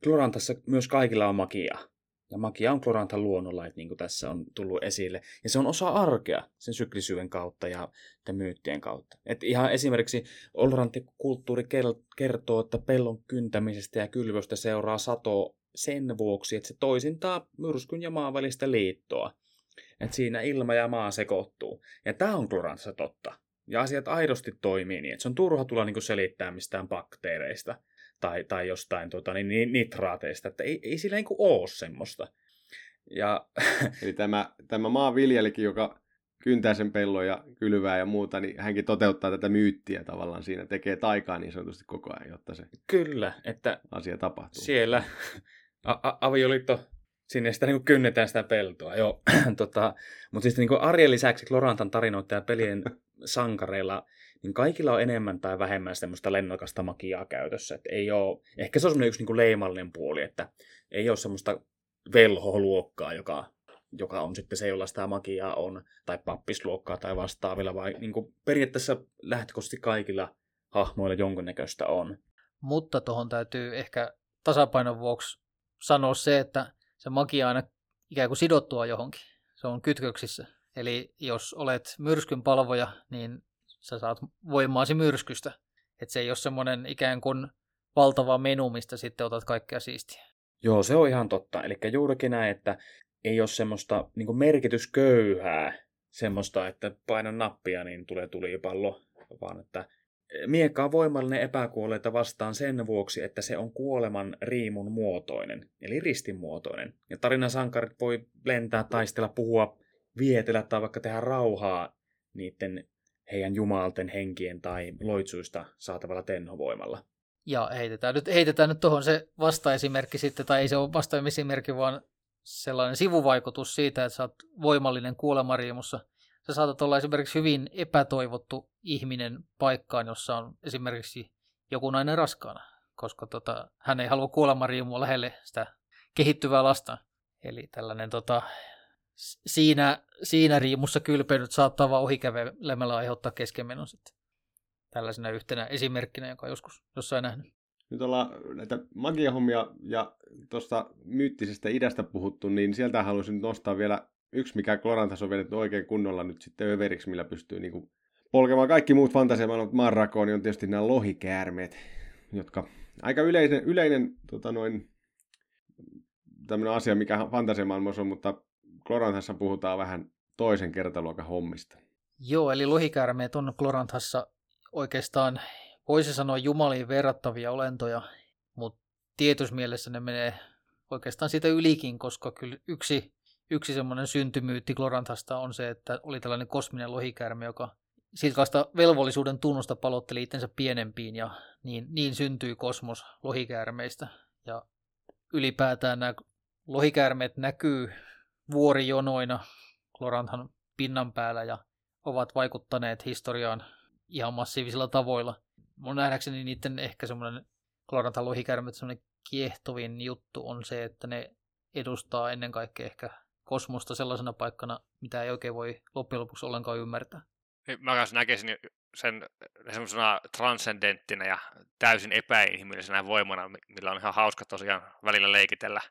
Glorantassa myös kaikilla on magia. Ja magia on Kloranta luonnonlait, niin kuin tässä on tullut esille. Ja se on osa arkea sen syklisyyden kautta ja myyttien kautta. Et ihan esimerkiksi Olrantti-kulttuuri kertoo, että pellon kyntämisestä ja kylvöstä seuraa sato sen vuoksi, että se toisintaa myrskyn ja maan välistä liittoa. Että siinä ilma ja maa sekoittuu. Ja tämä on Klorantassa totta. Ja asiat aidosti toimii niin, että se on turha tulla niinku selittää mistään bakteereista – tai, tai jostain tota, niin, nitraateista, että ei, ei sillä niin ole semmoista. Ja... Eli tämä, tämä maanviljelikin, joka kyntää sen pellon ja kylvää ja muuta, niin hänkin toteuttaa tätä myyttiä tavallaan siinä, tekee taikaa niin sanotusti koko ajan, jotta se Kyllä, että asia tapahtuu. Siellä a- a- avioliitto, sinne sitä niin kynnetään sitä peltoa, joo. tota, mutta siis niin arjen lisäksi Lorantan tarinoita ja pelien sankareilla niin kaikilla on enemmän tai vähemmän semmoista lennokasta magiaa käytössä. Että ei ole, ehkä se on semmoinen yksi niin kuin leimallinen puoli, että ei ole semmoista velholuokkaa, joka, joka on sitten se, jolla sitä magiaa on, tai pappisluokkaa tai vastaavilla, vai niin kuin periaatteessa lähtökohtaisesti kaikilla hahmoilla jonkunnäköistä on. Mutta tuohon täytyy ehkä tasapainon vuoksi sanoa se, että se magia aina ikään kuin sidottua johonkin. Se on kytköksissä. Eli jos olet myrskyn palvoja, niin sä saat voimaasi myrskystä. Että se ei ole semmoinen ikään kuin valtava menu, mistä sitten otat kaikkea siistiä. Joo, se on ihan totta. Eli juurikin näin, että ei ole semmoista niin merkitysköyhää, semmoista, että painan nappia, niin tulee tulipallo, vaan että miekka on voimallinen epäkuolleita vastaan sen vuoksi, että se on kuoleman riimun muotoinen, eli ristin muotoinen. Ja tarinan sankarit voi lentää, taistella, puhua, vietellä tai vaikka tehdä rauhaa niiden heidän jumalten henkien tai loitsuista saatavalla tenhovoimalla. Ja heitetään nyt, heitetään nyt tuohon se vastaesimerkki sitten, tai ei se ole vastaesimerkki, vaan sellainen sivuvaikutus siitä, että sä oot voimallinen kuolemariimussa. Sä saatat olla esimerkiksi hyvin epätoivottu ihminen paikkaan, jossa on esimerkiksi joku nainen raskaana, koska tota, hän ei halua kuolemariimua lähelle sitä kehittyvää lasta. Eli tällainen tota, siinä, siinä riimussa kylpeilyt saattaa vaan ohikävelemällä aiheuttaa keskenmenon sitten. Tällaisena yhtenä esimerkkinä, joka joskus jossain nähnyt. Nyt ollaan näitä magiahommia ja tuosta myyttisestä idästä puhuttu, niin sieltä haluaisin nostaa vielä yksi, mikä Klorantas on vedetty oikein kunnolla nyt sitten överiksi, millä pystyy niin kuin polkemaan kaikki muut fantasiamaailmat marrakoon, niin on tietysti nämä lohikäärmeet, jotka aika yleinen, yleinen tota noin, asia, mikä fantasiamaailmassa on, mutta Kloranthassa puhutaan vähän toisen kertaluokan hommista. Joo, eli lohikäärmeet on Kloranthassa oikeastaan, voisi sanoa jumaliin verrattavia olentoja, mutta tietyssä mielessä ne menee oikeastaan siitä ylikin, koska kyllä yksi, yksi semmoinen syntymyytti Kloranthasta on se, että oli tällainen kosminen lohikäärme, joka silkaista velvollisuuden tunnusta palotteli itsensä pienempiin ja niin, niin syntyi kosmos lohikäärmeistä. Ja ylipäätään nämä lohikäärmeet näkyy vuorijonoina Kloranthan pinnan päällä ja ovat vaikuttaneet historiaan ihan massiivisilla tavoilla. Mun nähdäkseni niiden ehkä semmoinen Kloranthan lohikäärmeet semmoinen kiehtovin juttu on se, että ne edustaa ennen kaikkea ehkä kosmosta sellaisena paikkana, mitä ei oikein voi loppujen lopuksi ollenkaan ymmärtää. Niin, mä kanssa näkisin sen semmoisena transcendenttina ja täysin epäinhimillisenä voimana, millä on ihan hauska tosiaan välillä leikitellä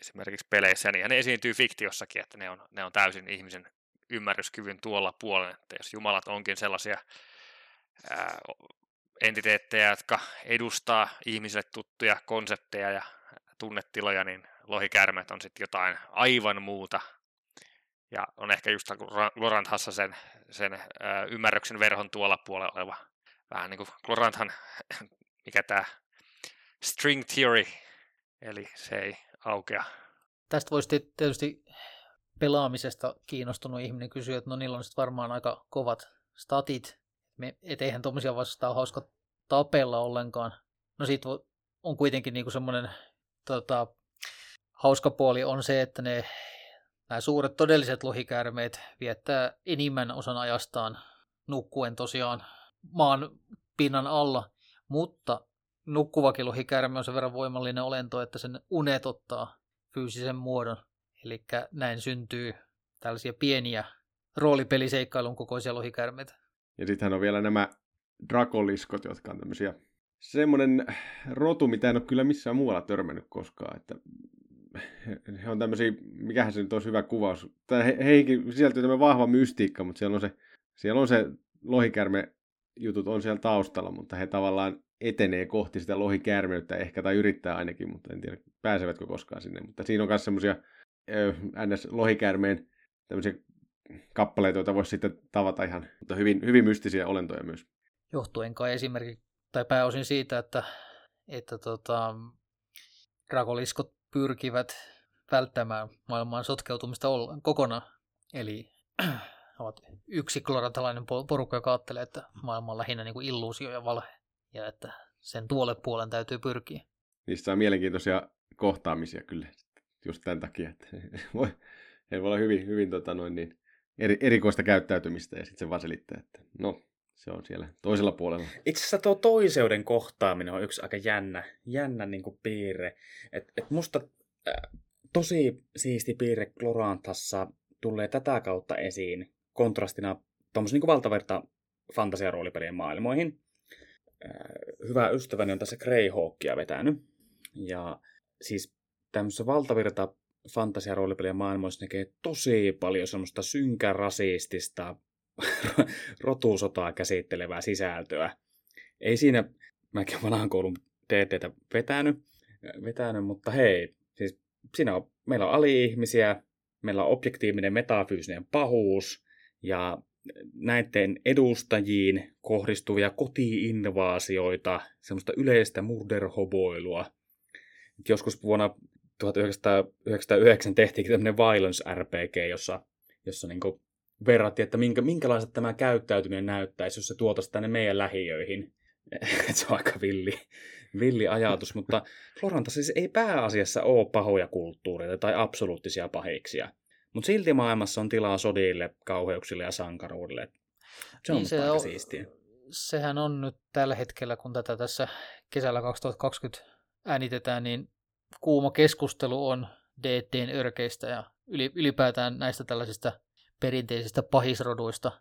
esimerkiksi peleissä, niin ne esiintyy fiktiossakin, että ne on, ne on täysin ihmisen ymmärryskyvyn tuolla puolella, että jos jumalat onkin sellaisia ää, entiteettejä, jotka edustaa ihmisille tuttuja konsepteja ja tunnetiloja, niin lohikärmet on sitten jotain aivan muuta. Ja on ehkä just Laurent Hassa sen, sen ää, ymmärryksen verhon tuolla puolella oleva vähän niin kuin Laurenthan, mikä tämä string theory, eli se ei aukea. Tästä voisi tietysti pelaamisesta kiinnostunut ihminen kysyä, että no niillä on sitten varmaan aika kovat statit, me, et eihän tuommoisia vastaan hauska tapella ollenkaan. No sit on kuitenkin niinku semmoinen tota, hauska puoli on se, että ne nämä suuret todelliset lohikäärmeet viettää enimmän osan ajastaan nukkuen tosiaan maan pinnan alla, mutta nukkuvakin lohikäärme on sen verran voimallinen olento, että sen unet ottaa fyysisen muodon. Eli näin syntyy tällaisia pieniä roolipeliseikkailun kokoisia lohikäärmeitä. Ja sittenhän on vielä nämä drakoliskot, jotka on tämmöisiä semmoinen rotu, mitä en ole kyllä missään muualla törmännyt koskaan. Että he on tämmöisiä, mikähän se nyt olisi hyvä kuvaus. Tai he, heihin sisältyy tämmöinen vahva mystiikka, mutta siellä on se, siellä on se lohikärme jutut on siellä taustalla, mutta he tavallaan etenee kohti sitä lohikäärmeyttä ehkä, tai yrittää ainakin, mutta en tiedä pääsevätkö koskaan sinne. Mutta siinä on myös semmoisia NS-lohikäärmeen tämmöisiä kappaleita, joita voisi sitten tavata ihan, mutta hyvin, hyvin mystisiä olentoja myös. Johtuen kai esimerkiksi, tai pääosin siitä, että, että tota, rakoliskot pyrkivät välttämään maailman sotkeutumista kokonaan. Eli ovat yksi klorantalainen porukka, joka ajattelee, että maailma on lähinnä niin kuin illuusio ja valhe, ja että sen tuolle puolen täytyy pyrkiä. Niistä on mielenkiintoisia kohtaamisia kyllä, just tämän takia, että voi, he voi olla hyvin, hyvin tota noin niin, eri, erikoista käyttäytymistä, ja sitten se vaan selittää, että no, se on siellä toisella puolella. Itse asiassa tuo toiseuden kohtaaminen on yksi aika jännä, jännä niin kuin piirre. Et, et musta äh, tosi siisti piirre Glorantassa tulee tätä kautta esiin kontrastina tuommoisen niin valtaverta fantasiaroolipelien maailmoihin. Äh, hyvä ystäväni on tässä Greyhawkia vetänyt. Ja siis tämmöisessä valtavirta fantasiaroolipelien maailmoissa näkee tosi paljon semmoista synkää rasistista, rotusotaa käsittelevää sisältöä. Ei siinä, mäkin vanhan koulun TTtä vetänyt, vetänyt, mutta hei, siis siinä on, meillä on ali-ihmisiä, meillä on objektiivinen metafyysinen pahuus ja näiden edustajiin kohdistuvia kotiinvaasioita, semmoista yleistä murderhoboilua. Joskus vuonna 1999 tehtiin tämmöinen Violence RPG, jossa, jossa niin verrattiin, että minkä, minkälaiset tämä käyttäytyminen näyttäisi, jos se tuotaisi tänne meidän lähiöihin. se on aika villi, villi ajatus, mutta Floranta siis ei pääasiassa ole pahoja kulttuureita tai absoluuttisia pahiksia. Mutta silti maailmassa on tilaa sodille, kauheuksille ja sankaruudelle. Se on niin se aika on, siistiä. Sehän on nyt tällä hetkellä, kun tätä tässä kesällä 2020 äänitetään, niin kuuma keskustelu on DDn örkeistä ja ylipäätään näistä tällaisista perinteisistä pahisroduista.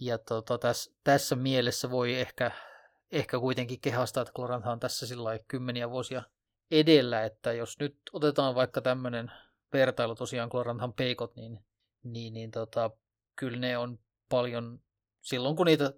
Ja tota, tässä, tässä mielessä voi ehkä, ehkä kuitenkin kehastaa, että Glorantha on tässä sillä kymmeniä vuosia edellä, että jos nyt otetaan vaikka tämmöinen vertailu tosiaan Gloranthan peikot, niin, niin, niin tota, kyllä ne on paljon silloin kun niitä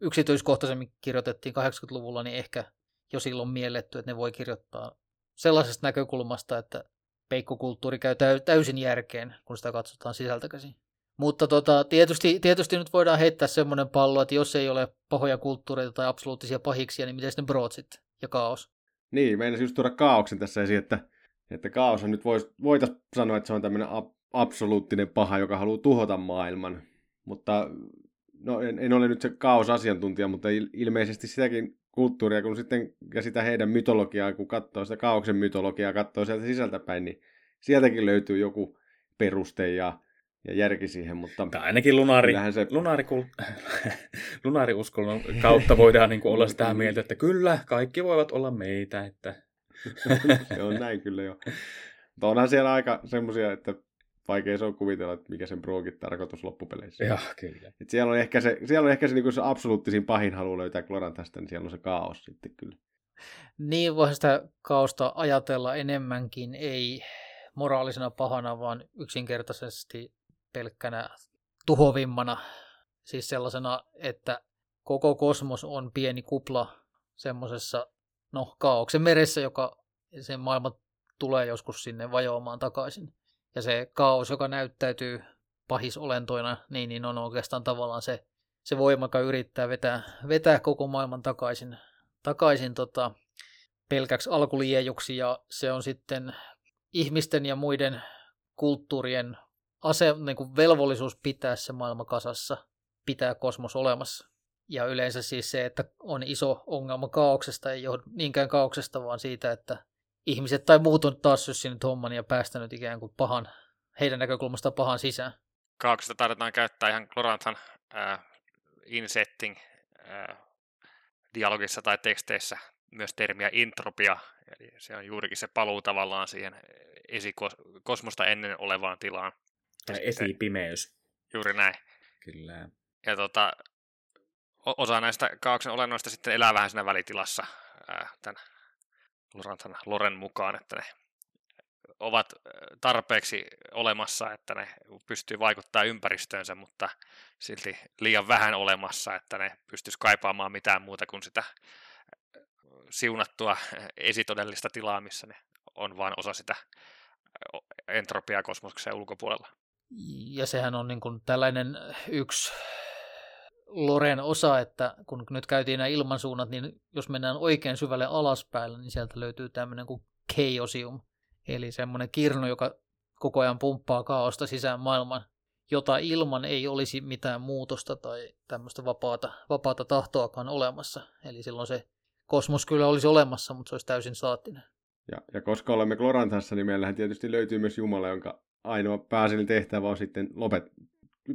yksityiskohtaisemmin kirjoitettiin 80-luvulla, niin ehkä jo silloin mielletty, että ne voi kirjoittaa sellaisesta näkökulmasta, että peikkokulttuuri käy täysin järkeen, kun sitä katsotaan sisältä käsin. Mutta tota, tietysti, tietysti nyt voidaan heittää semmoinen pallo, että jos ei ole pahoja kulttuureita tai absoluuttisia pahiksia, niin miten ne brotsit ja kaos? Niin, meinasin just tuoda kaauksen tässä esiin, että, että kaos nyt vois, voitaisiin sanoa, että se on tämmöinen ab- absoluuttinen paha, joka haluaa tuhota maailman. Mutta no en, en ole nyt se kaosasiantuntija, mutta il, ilmeisesti sitäkin kulttuuria, kun sitten ja sitä heidän mytologiaa, kun katsoo sitä kaauksen mytologiaa, katsoo sieltä sisältäpäin, niin sieltäkin löytyy joku peruste ja, ja järki siihen, mutta... Tai ainakin lunaari, se... lunaarikul... lunaariuskonnon kautta voidaan niin olla sitä mieltä, että kyllä, kaikki voivat olla meitä, että... se on näin kyllä jo. Mutta onhan siellä aika semmoisia, että vaikea se on kuvitella, että mikä sen broogit tarkoitus loppupeleissä. Joo, kyllä. Et siellä on ehkä se, siellä on ehkä se, niin se absoluuttisin pahin halu löytää tästä, niin siellä on se kaos sitten kyllä. Niin, voi sitä kaosta ajatella enemmänkin, ei moraalisena pahana, vaan yksinkertaisesti pelkkänä tuhovimmana. Siis sellaisena, että koko kosmos on pieni kupla semmoisessa, no, kaauksen meressä, joka sen maailma tulee joskus sinne vajoamaan takaisin. Ja se kaos, joka näyttäytyy pahisolentoina, niin, niin on oikeastaan tavallaan se, se voima, joka yrittää vetää, vetää koko maailman takaisin, takaisin tota, pelkäksi alkuliejuksi, ja se on sitten ihmisten ja muiden kulttuurien ase, niin kuin velvollisuus pitää se maailma kasassa, pitää kosmos olemassa. Ja yleensä siis se, että on iso ongelma kaauksesta, ei johdu niinkään kaauksesta, vaan siitä, että ihmiset tai muut on taas syssinyt homman ja päästänyt ikään kuin pahan, heidän näkökulmasta pahan sisään. Kaauksesta tarvitaan käyttää ihan Gloranthan äh, insetting äh, dialogissa tai teksteissä myös termiä intropia, eli se on juurikin se paluu tavallaan siihen esikosmosta ennen olevaan tilaan. Tai esipimeys. Juuri näin. Kyllä. Ja tota, osa näistä kaauksen olennoista sitten elää vähän siinä välitilassa ää, tämän Loren mukaan, että ne ovat tarpeeksi olemassa, että ne pystyy vaikuttaa ympäristöönsä, mutta silti liian vähän olemassa, että ne pystyisi kaipaamaan mitään muuta kuin sitä siunattua esitodellista tilaa, missä ne on vain osa sitä entropiaa kosmoksen ulkopuolella. Ja sehän on niin kuin tällainen yksi Loren osa, että kun nyt käytiin nämä ilmansuunnat, niin jos mennään oikein syvälle alaspäin, niin sieltä löytyy tämmöinen kuin Chaosium, eli semmoinen kirno, joka koko ajan pumppaa kaaosta sisään maailman, jota ilman ei olisi mitään muutosta tai tämmöistä vapaata, vapaata tahtoakaan olemassa. Eli silloin se kosmos kyllä olisi olemassa, mutta se olisi täysin staattinen. Ja, ja koska olemme Glorantassa, niin meillähän tietysti löytyy myös Jumala, jonka ainoa pääasiallinen tehtävä on sitten lopet,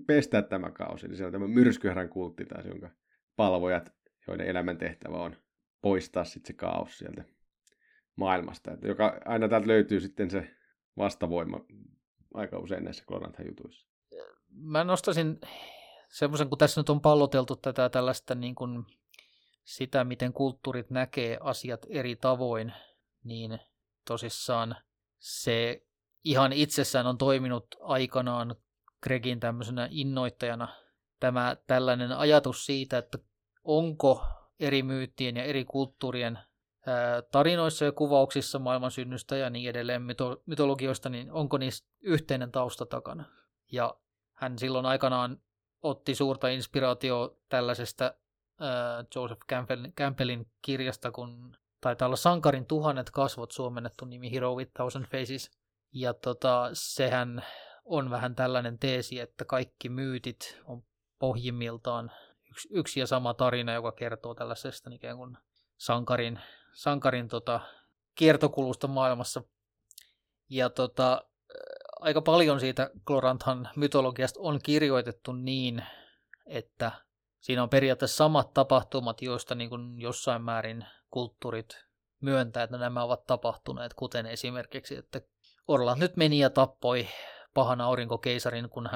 pestää tämä kausi. Eli se on tämä myrskyherran kultti taas, jonka palvojat, joiden elämäntehtävä on poistaa sitten se kaos sieltä maailmasta. Että joka, aina täältä löytyy sitten se vastavoima aika usein näissä Gloranthan jutuissa. Mä nostaisin semmoisen, kun tässä nyt on palloteltu tätä tällaista niin kuin sitä, miten kulttuurit näkee asiat eri tavoin, niin tosissaan se ihan itsessään on toiminut aikanaan Gregin tämmöisenä innoittajana tämä tällainen ajatus siitä, että onko eri myyttien ja eri kulttuurien tarinoissa ja kuvauksissa maailman synnystä ja niin edelleen myto- mytologioista, niin onko niistä yhteinen tausta takana. Ja hän silloin aikanaan otti suurta inspiraatio tällaisesta Joseph Campbell, Campbellin kirjasta, kun taitaa olla Sankarin tuhannet kasvot suomennettu nimi Hero with Thousand Faces. Ja tota, sehän on vähän tällainen teesi, että kaikki myytit on pohjimmiltaan yksi, yksi ja sama tarina, joka kertoo tällaisesta ikään kuin sankarin, sankarin tota, kiertokulusta maailmassa. Ja tota, aika paljon siitä Gloranthan mytologiasta on kirjoitettu niin, että siinä on periaatteessa samat tapahtumat, joista niin kuin jossain määrin kulttuurit myöntää, että nämä ovat tapahtuneet, kuten esimerkiksi, että Orla nyt meni ja tappoi pahan aurinkokeisarin, kun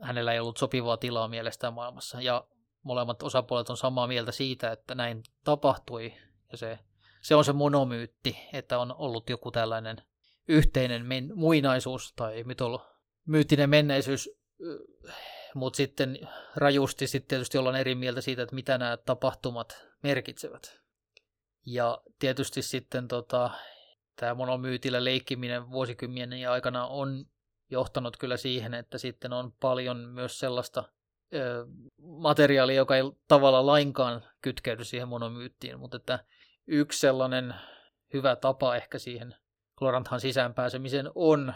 hänellä ei ollut sopivaa tilaa mielestään maailmassa. Ja molemmat osapuolet on samaa mieltä siitä, että näin tapahtui. Ja se, se on se monomyytti, että on ollut joku tällainen yhteinen men, muinaisuus tai mytolo, myyttinen menneisyys mutta sitten rajusti sitten tietysti ollaan eri mieltä siitä, että mitä nämä tapahtumat merkitsevät. Ja tietysti sitten tota, tämä monomyytillä leikkiminen vuosikymmenen aikana on johtanut kyllä siihen, että sitten on paljon myös sellaista ö, materiaalia, joka ei tavallaan lainkaan kytkeydy siihen monomyyttiin, mutta että yksi sellainen hyvä tapa ehkä siihen Kloranthan sisään pääsemiseen on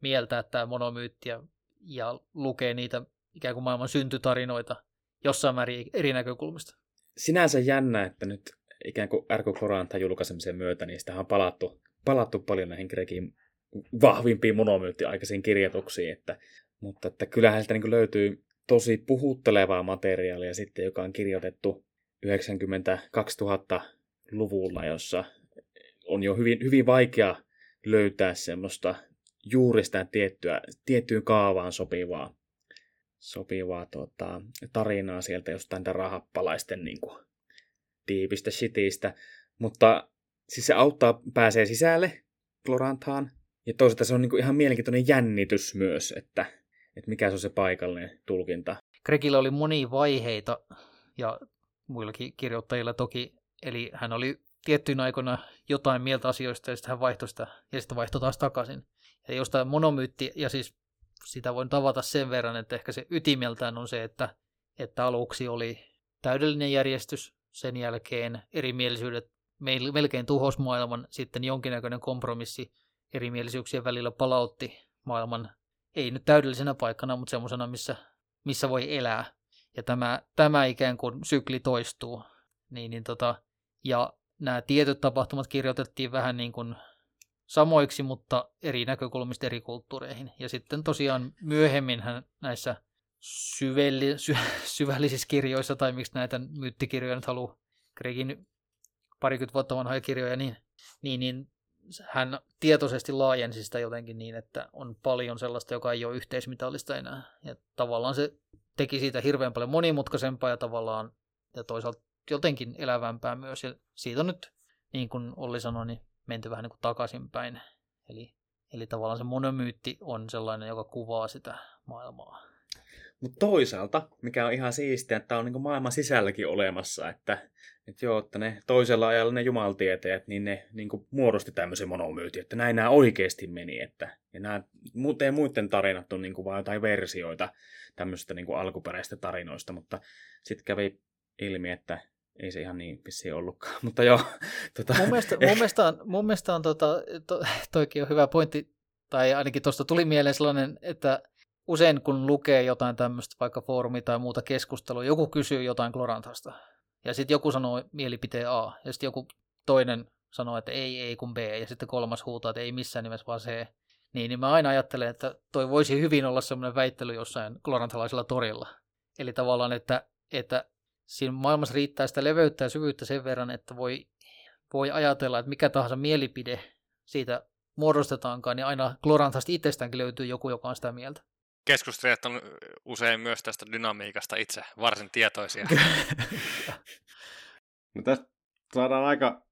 mieltää tämä monomyytti ja, ja lukee niitä ikään kuin maailman syntytarinoita jossain määrin eri näkökulmista. Sinänsä jännä, että nyt ikään kuin Erko Kloranthan julkaisemisen myötä, niin sitä on palattu, palattu paljon näihin Gregin vahvimpiin monomyyttiaikaisiin kirjoituksiin, että, mutta että kyllähän sieltä niin löytyy tosi puhuttelevaa materiaalia sitten, joka on kirjoitettu 90-2000-luvulla, jossa on jo hyvin, hyvin vaikea löytää semmoista juuri sitä tiettyä, tiettyyn kaavaan sopivaa, sopivaa tota, tarinaa sieltä jostain rahappalaisten niin kuin, tiipistä shitistä. Mutta siis se auttaa, pääsee sisälle Gloranthaan. Ja toisaalta se on niin kuin ihan mielenkiintoinen jännitys myös, että, että mikä se on se paikallinen tulkinta. Gregillä oli monia vaiheita ja muillakin kirjoittajilla toki. Eli hän oli tiettyinä aikoina jotain mieltä asioista ja sitten hän vaihtoi sitä ja sitten vaihtoi taas takaisin. Ja jos tämä monomyytti, ja siis sitä voin tavata sen verran, että ehkä se ytimeltään on se, että, että aluksi oli täydellinen järjestys, sen jälkeen erimielisyydet melkein tuhos maailman, sitten jonkinnäköinen kompromissi erimielisyyksien välillä palautti maailman, ei nyt täydellisenä paikkana, mutta semmoisena, missä, missä voi elää. Ja tämä, tämä ikään kuin sykli toistuu. Niin, niin tota, ja nämä tietyt tapahtumat kirjoitettiin vähän niin kuin samoiksi, mutta eri näkökulmista eri kulttuureihin. Ja sitten tosiaan myöhemmin näissä syvelli, sy, syvällisissä kirjoissa, tai miksi näitä myyttikirjoja nyt haluaa, Gregin parikymmentä vuotta vanhoja kirjoja, niin, niin, niin hän tietoisesti laajensi sitä jotenkin niin, että on paljon sellaista, joka ei ole yhteismitallista enää. Ja tavallaan se teki siitä hirveän paljon monimutkaisempaa ja tavallaan ja toisaalta jotenkin elävämpää myös. Ja siitä on nyt, niin kuin Olli sanoi, niin menty vähän niin kuin takaisinpäin. Eli, eli tavallaan se monomyytti on sellainen, joka kuvaa sitä maailmaa. Mutta toisaalta, mikä on ihan siistiä, että on niin maailman sisälläkin olemassa, että, että joo, että ne toisella ajalla ne jumaltieteet, niin ne niin muodosti tämmöisen monomyytin, että näin nämä oikeasti meni, että ja nämä muuten muiden tarinat on niin kuin vain jotain versioita tämmöistä niin alkuperäistä tarinoista, mutta sitten kävi ilmi, että ei se ihan niin vissiin ollutkaan, mutta joo. Tota, mun, mielestä, mun mielestä on, mun mielestä on tota, to, toikin on hyvä pointti, tai ainakin tuosta tuli mieleen sellainen, että usein kun lukee jotain tämmöistä, vaikka foorumi tai muuta keskustelua, joku kysyy jotain Glorantasta, ja sitten joku sanoo mielipiteen A, ja sitten joku toinen sanoo, että ei, ei kun B, ja sitten kolmas huutaa, että ei missään nimessä vaan C. Niin, niin mä aina ajattelen, että toi voisi hyvin olla semmoinen väittely jossain klorantalaisella torilla. Eli tavallaan, että, että siinä maailmassa riittää sitä leveyttä ja syvyyttä sen verran, että voi, voi ajatella, että mikä tahansa mielipide siitä muodostetaankaan, niin aina Glorantasta itsestäänkin löytyy joku, joka on sitä mieltä. Keskustelijat on usein myös tästä dynamiikasta itse varsin tietoisia. no tästä saadaan aika,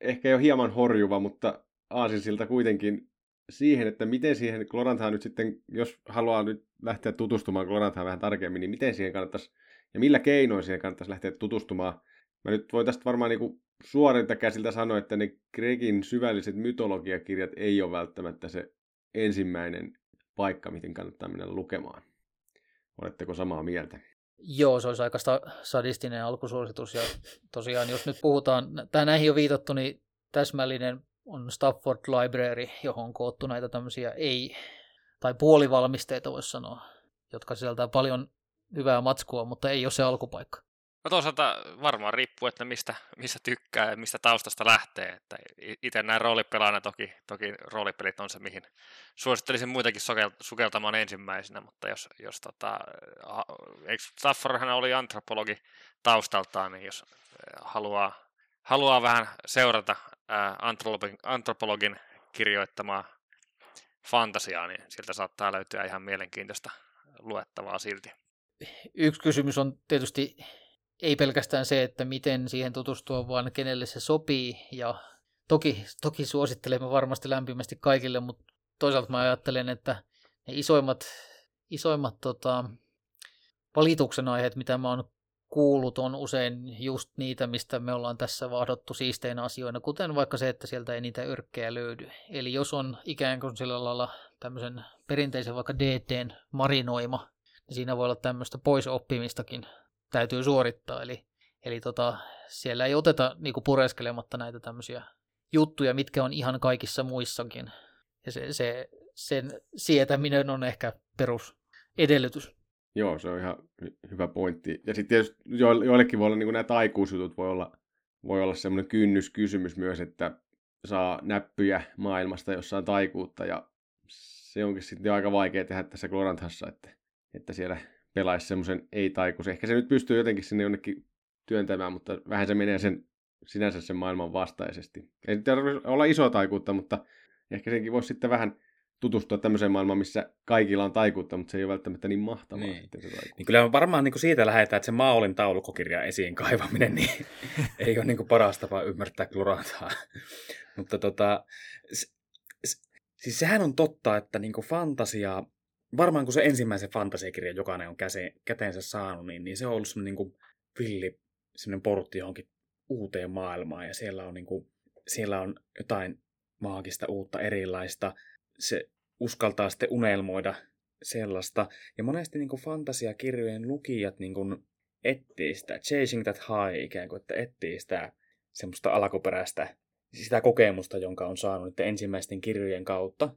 ehkä jo hieman horjuva, mutta aasinsilta kuitenkin siihen, että miten siihen Gloranthaan nyt sitten, jos haluaa nyt lähteä tutustumaan Gloranthaan vähän tarkemmin, niin miten siihen kannattaisi ja millä keinoin siihen kannattaisi lähteä tutustumaan. Mä nyt voin tästä varmaan niin suorinta käsiltä sanoa, että ne Gregin syvälliset mytologiakirjat ei ole välttämättä se ensimmäinen paikka, miten kannattaa mennä lukemaan. Oletteko samaa mieltä? Joo, se olisi aika sadistinen alkusuositus. Ja tosiaan, jos nyt puhutaan, tämä näihin on viitattu, niin täsmällinen on Stafford Library, johon on koottu näitä tämmöisiä ei- tai puolivalmisteita, voisi sanoa, jotka sisältää paljon hyvää matskua, mutta ei ole se alkupaikka. No toisaalta varmaan riippuu, että mistä, mistä tykkää ja mistä taustasta lähtee. Että itse näin roolipelaana toki, toki roolipelit on se, mihin suosittelisin muitakin sukeltamaan ensimmäisenä, mutta jos, jos tota, eikö oli antropologi taustaltaan, niin jos haluaa, haluaa vähän seurata antropologin, antropologin kirjoittamaa fantasiaa, niin sieltä saattaa löytyä ihan mielenkiintoista luettavaa silti yksi kysymys on tietysti ei pelkästään se, että miten siihen tutustua, vaan kenelle se sopii. Ja toki, toki suosittelemme varmasti lämpimästi kaikille, mutta toisaalta mä ajattelen, että ne isoimmat, isoimmat tota, valituksen aiheet, mitä mä oon kuullut, on usein just niitä, mistä me ollaan tässä vahdottu siisteinä asioina, kuten vaikka se, että sieltä ei niitä yrkkejä löydy. Eli jos on ikään kuin sillä lailla tämmöisen perinteisen vaikka DTn marinoima, niin siinä voi olla tämmöistä poisoppimistakin täytyy suorittaa. Eli, eli tota, siellä ei oteta niinku pureskelematta näitä tämmöisiä juttuja, mitkä on ihan kaikissa muissakin. Ja se, se, sen sietäminen on ehkä perusedellytys. Joo, se on ihan hy- hyvä pointti. Ja sitten tietysti jo- joillekin voi olla niin kuin nämä taikuusjutut, voi olla, voi olla semmoinen kynnyskysymys myös, että saa näppyjä maailmasta, jossa on taikuutta, ja se onkin sitten aika vaikea tehdä tässä Gloranthassa, että, että siellä pelaisi semmoisen ei-taikuisen. Ehkä se nyt pystyy jotenkin sinne jonnekin työntämään, mutta vähän se menee sen sinänsä sen maailman vastaisesti. Ei tarvitse olla iso taikuutta, mutta ehkä senkin voisi sitten vähän tutustua tämmöiseen maailmaan, missä kaikilla on taikuutta, mutta se ei ole välttämättä niin mahtavaa Niin. sitten se. Niin kyllä varmaan niin kuin siitä lähdetään, että se Maolin taulukokirja esiin kaivaminen niin ei ole niin kuin paras tapa ymmärtää Glorantaa. Mutta tota, s- s- siis sehän on totta, että niin kuin fantasia, varmaan kun se ensimmäisen fantasiakirja jokainen on käse, käteensä saanut, niin, niin se on ollut semmoinen niin villi, semmoinen portti johonkin uuteen maailmaan ja siellä on, niin kuin, siellä on jotain maagista, uutta, erilaista. Se uskaltaa sitten unelmoida sellaista. Ja monesti niin kuin fantasiakirjojen lukijat niin kuin etsii sitä, chasing that high ikään kuin, että etsii sitä semmoista alkuperäistä, sitä kokemusta, jonka on saanut ensimmäisten kirjojen kautta.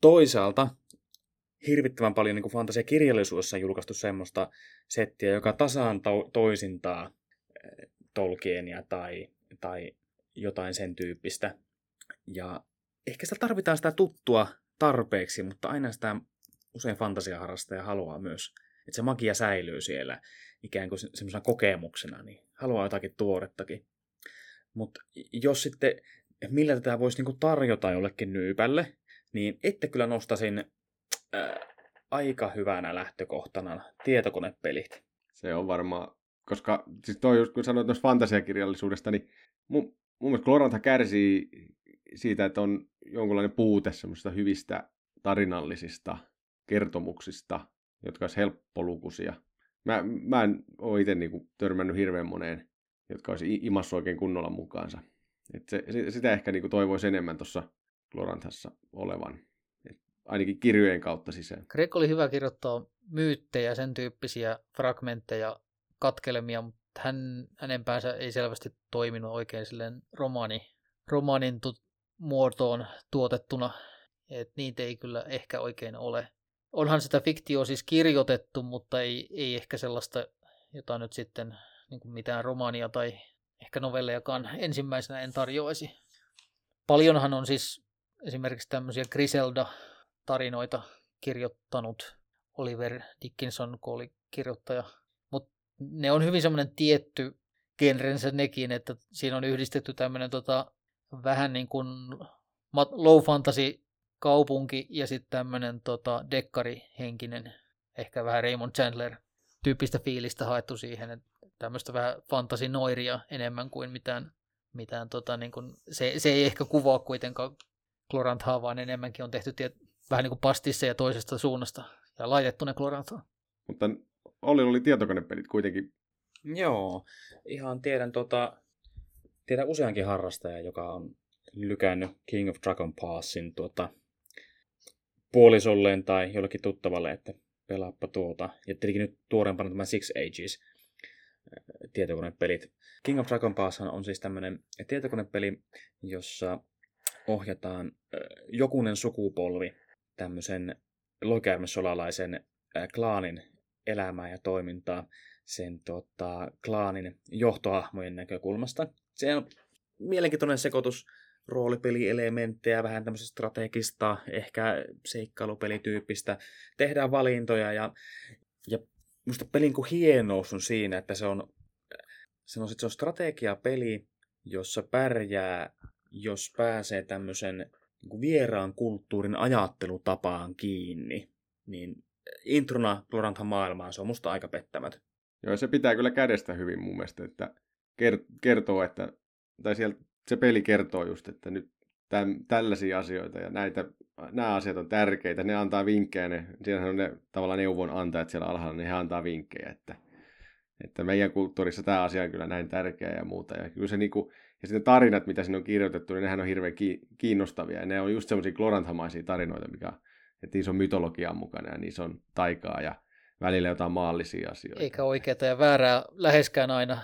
Toisaalta hirvittävän paljon niin fantasiakirjallisuudessa julkaistu semmoista settiä, joka tasaan to- toisintaa eh, Tolkienia tai, tai jotain sen tyyppistä. Ja ehkä sitä tarvitaan sitä tuttua tarpeeksi, mutta aina sitä usein fantasiaharrastaja haluaa myös, että se magia säilyy siellä ikään kuin se- semmoisena kokemuksena, niin haluaa jotakin tuorettakin. Mutta jos sitten, millä tätä voisi niinku tarjota jollekin nyypälle, niin ette kyllä nostasin ää, aika hyvänä lähtökohtana tietokonepelit. Se on varmaan, koska siis toi just kun sanoit tuosta fantasiakirjallisuudesta, niin mun, mun mielestä Glorantha kärsii siitä, että on jonkunlainen puute semmoisista hyvistä tarinallisista kertomuksista, jotka olisi helppolukuisia. Mä, mä en ole itse niinku törmännyt hirveän moneen, jotka olisi i- imassu oikein kunnolla mukaansa. Et se, sitä ehkä niinku toivoisi enemmän tuossa Gloranthassa olevan. Ainakin kirjojen kautta sisään. Greg oli hyvä kirjoittaa myyttejä, sen tyyppisiä fragmentteja, katkelemia, mutta hän, hänen päänsä ei selvästi toiminut oikein silleen romaani, romaanin tu- muotoon tuotettuna. Et niitä ei kyllä ehkä oikein ole. Onhan sitä fiktioa siis kirjoitettu, mutta ei, ei ehkä sellaista, jota nyt sitten niin kuin mitään romaania tai ehkä novellejakaan ensimmäisenä en tarjoaisi. Paljonhan on siis esimerkiksi tämmöisiä Griselda-tarinoita kirjoittanut Oliver Dickinson, kun oli kirjoittaja. Mutta ne on hyvin semmoinen tietty genrensä nekin, että siinä on yhdistetty tämmöinen tota, vähän niin kuin low fantasy kaupunki ja sitten tämmöinen tota, dekkarihenkinen, ehkä vähän Raymond Chandler tyyppistä fiilistä haettu siihen, että tämmöistä vähän fantasinoiria enemmän kuin mitään, mitään tota, niin kuin, se, se ei ehkä kuvaa kuitenkaan Gloranthaa, vaan enemmänkin on tehty tiet, vähän niin kuin pastisseja toisesta suunnasta ja laitettu ne Gloranthaan. Mutta Olli oli tietokonepelit kuitenkin. Joo, ihan tiedän, tota, tiedän useankin harrastaja, joka on lykännyt King of Dragon Passin tuota, puolisolleen tai jollekin tuttavalle, että pelaappa tuota. Ja tietenkin nyt tuoreempana tämä Six Ages äh, tietokonepelit. King of Dragon Pass on siis tämmöinen tietokonepeli, jossa ohjataan äh, jokunen sukupolvi tämmöisen loikäärmesolalaisen klaanin elämää ja toimintaa sen tota, klaanin johtohahmojen näkökulmasta. Se on mielenkiintoinen sekoitus roolipelielementtejä, vähän tämmöistä strategista, ehkä seikkailupelityyppistä. Tehdään valintoja ja, ja musta pelin kuin hienous on siinä, että se on, on, sit se on strategiapeli, jossa pärjää, jos pääsee tämmöisen niin vieraan kulttuurin ajattelutapaan kiinni. Niin introna Gloranthan maailmaan se on musta aika pettämätön. Joo, se pitää kyllä kädestä hyvin mun mielestä, että ker- kertoo, että, tai siellä se peli kertoo just, että nyt täm, tällaisia asioita ja näitä, nämä asiat on tärkeitä, ne antaa vinkkejä, ne, siinähän on ne tavallaan neuvonantajat siellä alhaalla, niin he antaa vinkkejä, että, että meidän kulttuurissa tämä asia on kyllä näin tärkeä ja muuta. Ja, kyllä se niinku, ja sitten tarinat, mitä sinne on kirjoitettu, niin nehän on hirveän kiinnostavia. Ja ne on just semmoisia gloranthamaisia tarinoita, mikä, että niissä on mytologiaa mukana ja niissä on taikaa ja välillä jotain maallisia asioita. Eikä oikeaa ja väärää läheskään aina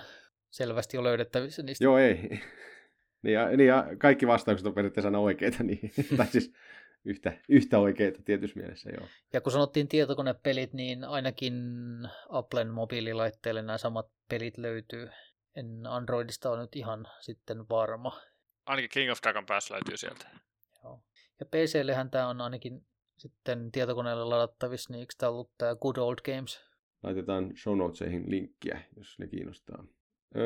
selvästi ole löydettävissä niistä. Joo, ei. niin, ja, niin ja kaikki vastaukset on periaatteessa aina oikeita, niin, tai siis yhtä, yhtä oikeita tietyssä mielessä, joo. Ja kun sanottiin tietokonepelit, niin ainakin Applen mobiililaitteelle nämä samat pelit löytyy. En Androidista ole nyt ihan sitten varma. Ainakin King of Dragon Pass löytyy sieltä. Joo. Ja PCllehän tämä on ainakin sitten tietokoneelle ladattavissa, niin eikö tämä ollut tämä Good Old Games? Laitetaan show notesihin linkkiä, jos ne kiinnostaa.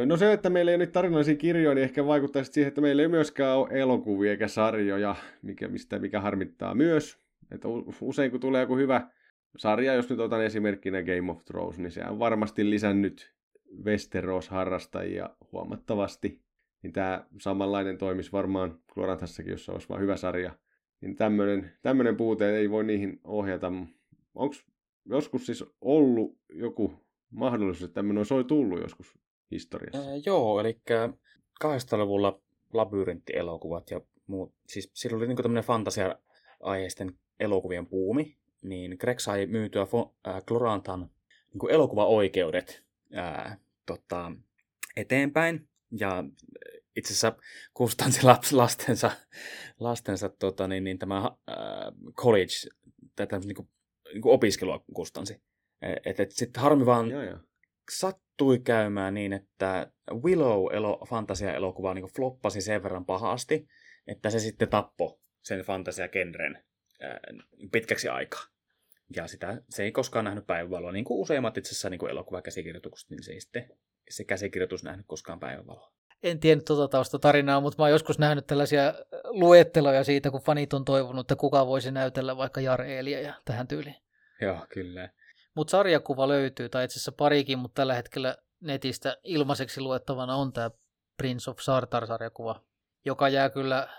No se, että meillä ei ole nyt tarinallisia kirjoja, niin ehkä vaikuttaa siihen, että meillä ei myöskään ole elokuvia eikä sarjoja, mikä, mistä, mikä harmittaa myös. Että usein kun tulee joku hyvä sarja, jos nyt otan esimerkkinä Game of Thrones, niin se on varmasti lisännyt Westeros-harrastajia huomattavasti. Niin tämä samanlainen toimisi varmaan Gloranthassakin, jos se olisi vain hyvä sarja. Niin tämmöinen, tämmöinen puute ei voi niihin ohjata. Onko joskus siis ollut joku mahdollisuus, että tämmöinen olisi tullut joskus historiassa? Ää, joo, eli 800-luvulla labyrinttielokuvat ja muut. Siis silloin oli niin tämmöinen fantasia-aiheisten elokuvien puumi, niin Greg sai myytyä äh, Glorantan niin elokuvaoikeudet ää, tota, eteenpäin. Ja itse asiassa kustansi lastensa, lastensa tota, niin, niin tämä ää, college, tätä niin kuin, niin kuin opiskelua kustansi. Että et, sitten harmi vaan joo, joo. sattui käymään niin, että Willow fantasia-elokuva niin floppasi sen verran pahasti, että se sitten tappoi sen fantasia-genren pitkäksi aikaa. Ja sitä, se ei koskaan nähnyt päivänvaloa, niin kuin useimmat itse asiassa niin elokuvakäsikirjoitukset, niin se ei sitten se käsikirjoitus nähnyt koskaan päivänvaloa. En tiennyt tuota taustatarinaa, mutta mä oon joskus nähnyt tällaisia luetteloja siitä, kun fanit on toivonut, että kuka voisi näytellä vaikka Jar Eeliä ja tähän tyyliin. Joo, kyllä. Mutta sarjakuva löytyy, tai itse asiassa parikin, mutta tällä hetkellä netistä ilmaiseksi luettavana on tämä Prince of Sartar-sarjakuva, joka jää kyllä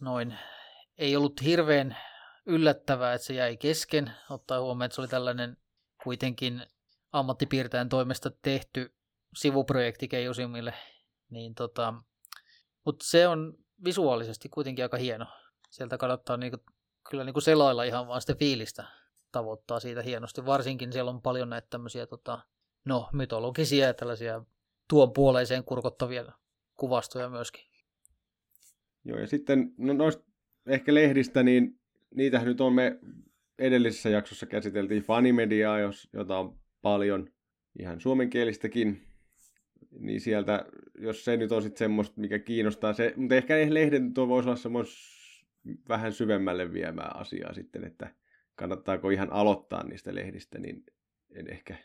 noin, ei ollut hirveän yllättävää, että se jäi kesken, ottaa huomioon, että se oli tällainen kuitenkin ammattipiirtäjän toimesta tehty sivuprojekti Keijosimille. Niin tota, mutta se on visuaalisesti kuitenkin aika hieno. Sieltä kannattaa niinku, kyllä niinku selailla ihan vaan sitä fiilistä tavoittaa siitä hienosti. Varsinkin siellä on paljon näitä tämmöisiä tota, no, mytologisia ja tällaisia tuon puoleiseen kurkottavia kuvastoja myöskin. Joo, ja sitten no noista ehkä lehdistä, niin niitähän nyt on me edellisessä jaksossa käsiteltiin fanimediaa, jos, jota on paljon ihan suomenkielistäkin, niin sieltä, jos se nyt on sitten semmoista, mikä kiinnostaa, se, mutta ehkä lehden tuo voisi olla semmoista vähän syvemmälle viemää asiaa sitten, että kannattaako ihan aloittaa niistä lehdistä, niin en ehkä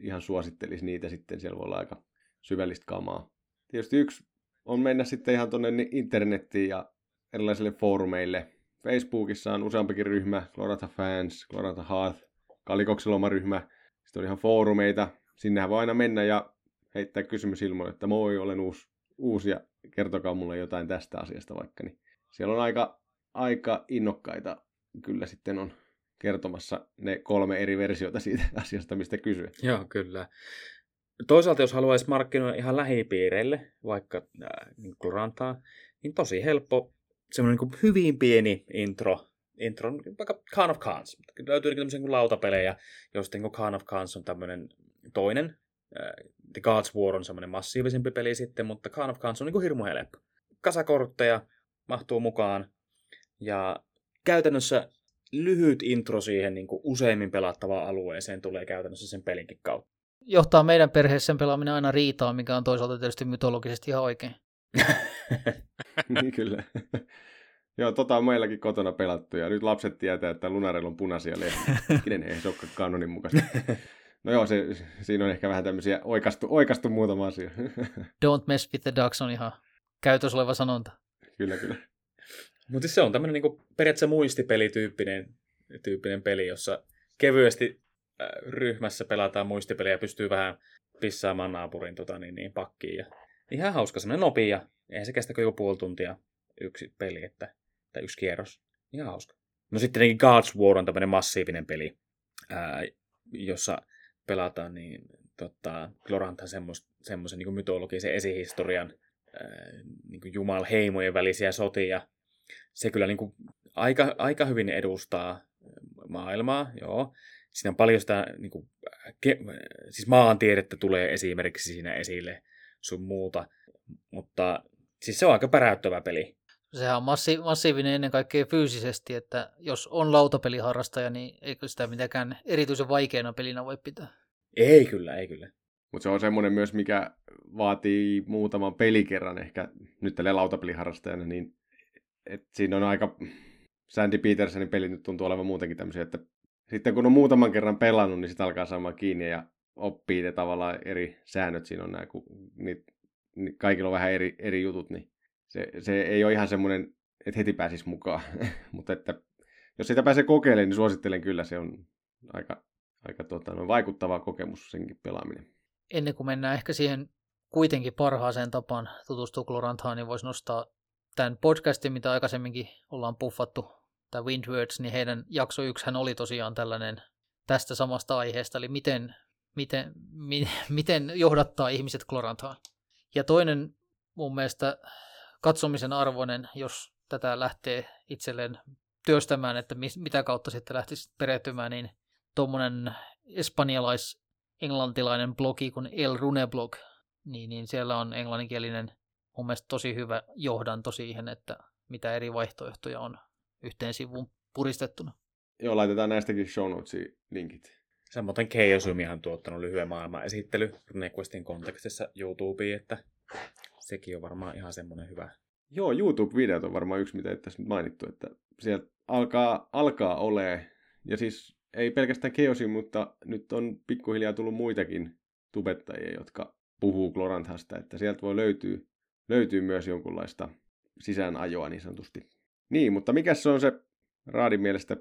ihan suosittelisi niitä sitten, siellä voi olla aika syvällistä kamaa. Tietysti yksi on mennä sitten ihan tuonne internettiin ja erilaisille foorumeille, Facebookissa on useampikin ryhmä, Glorata Fans, Glorata Hearth, Kalikoksella oma ryhmä, sitten on ihan foorumeita, sinnehän voi aina mennä ja heittää kysymys ilmoille, että moi, olen uusi, uusi ja kertokaa mulle jotain tästä asiasta vaikka. Niin siellä on aika, aika innokkaita kyllä sitten on kertomassa ne kolme eri versiota siitä asiasta, mistä kysyä. Joo, kyllä. Toisaalta jos haluaisi markkinoida ihan lähipiireille, vaikka äh, niin Glorantaa, niin tosi helppo semmoinen niin hyvin pieni intro, intro vaikka Khan of Khans. Löytyy niin tämmöisiä lautapelejä, joista niin Khan of Khans on tämmöinen toinen. The Gods War on semmoinen massiivisempi peli sitten, mutta Khan of Khans on niin hirmu helppo. Kasakortteja mahtuu mukaan ja käytännössä lyhyt intro siihen niin kuin useimmin pelattavaan alueeseen tulee käytännössä sen pelinkin kautta. Johtaa meidän perheessä sen pelaaminen aina riitaan, mikä on toisaalta tietysti mytologisesti ihan oikein. niin kyllä. Joo, tota on meilläkin kotona pelattu ja nyt lapset tietää, että Lunarella on punaisia ei se ole kanonin mukaista. No joo, se, siinä on ehkä vähän tämmöisiä oikastu, oikastu muutama asia. Don't mess with the ducks on ihan käytössä oleva sanonta. Kyllä, kyllä. Mutta se on tämmöinen niinku periaatteessa muistipelityyppinen tyyppinen peli, jossa kevyesti äh, ryhmässä pelataan muistipeliä ja pystyy vähän pissaamaan naapurin tota, niin, niin, pakkiin. Ja ihan hauska, semmoinen nopea. Eihän se kestä kuin joku puoli tuntia yksi peli, että tai yksi kierros. Ihan hauska. No sitten tietenkin God's War on tämmöinen massiivinen peli, ää, jossa pelataan niin tota, Gloranthan semmoisen niin mytologisen esihistorian ää, niin jumalheimojen välisiä sotia. Se kyllä niin kuin, aika, aika hyvin edustaa maailmaa, joo. Siinä on paljon sitä, niin kuin, ke, siis maantiedettä tulee esimerkiksi siinä esille sun muuta, mutta siis se on aika päräyttävä peli. Sehän on massi- massiivinen ennen kaikkea fyysisesti, että jos on lautapeliharrastaja, niin eikö sitä mitenkään erityisen vaikeana pelinä voi pitää? Ei kyllä, ei kyllä. Mutta se on semmoinen myös, mikä vaatii muutaman pelikerran ehkä nyt tälle lautapeliharrastajana, niin et siinä on aika... Sandy Petersonin peli nyt tuntuu olevan muutenkin tämmöisiä, että sitten kun on muutaman kerran pelannut, niin sitten alkaa saamaan kiinni ja oppii ne tavallaan eri säännöt siinä on nämä, kun niin, niin kaikilla on vähän eri, eri jutut, niin se, se ei ole ihan semmoinen, että heti pääsisi mukaan. Mutta että jos sitä pääsee kokeilemaan, niin suosittelen kyllä, se on aika, aika tota, no, vaikuttava kokemus senkin pelaaminen. Ennen kuin mennään ehkä siihen kuitenkin parhaaseen tapaan tutustua Gloranthaan, niin voisi nostaa tämän podcastin, mitä aikaisemminkin ollaan puffattu, tämä Windwords, niin heidän jakso hän oli tosiaan tällainen tästä samasta aiheesta, eli miten, miten, mi, miten johdattaa ihmiset Gloranthaan. Ja toinen mun mielestä katsomisen arvoinen, jos tätä lähtee itselleen työstämään, että mitä kautta sitten lähtisi perehtymään, niin tuommoinen espanjalais-englantilainen blogi kuin El Rune Blog, niin, niin siellä on englanninkielinen mun mielestä tosi hyvä johdanto siihen, että mitä eri vaihtoehtoja on yhteen sivuun puristettuna. Joo, laitetaan näistäkin show notesiin linkit. Samoin Keijosumihan on tuottanut lyhyen maailman esittely Requestin kontekstissa YouTubeen, että sekin on varmaan ihan semmoinen hyvä. Joo, YouTube-videot on varmaan yksi, mitä tässä nyt mainittu, että sieltä alkaa, alkaa ole, ja siis ei pelkästään Keosi, mutta nyt on pikkuhiljaa tullut muitakin tubettajia, jotka puhuu Gloranthasta, että sieltä voi löytyä, löytyy myös jonkunlaista sisäänajoa niin sanotusti. Niin, mutta mikä se on se Raadin mielestä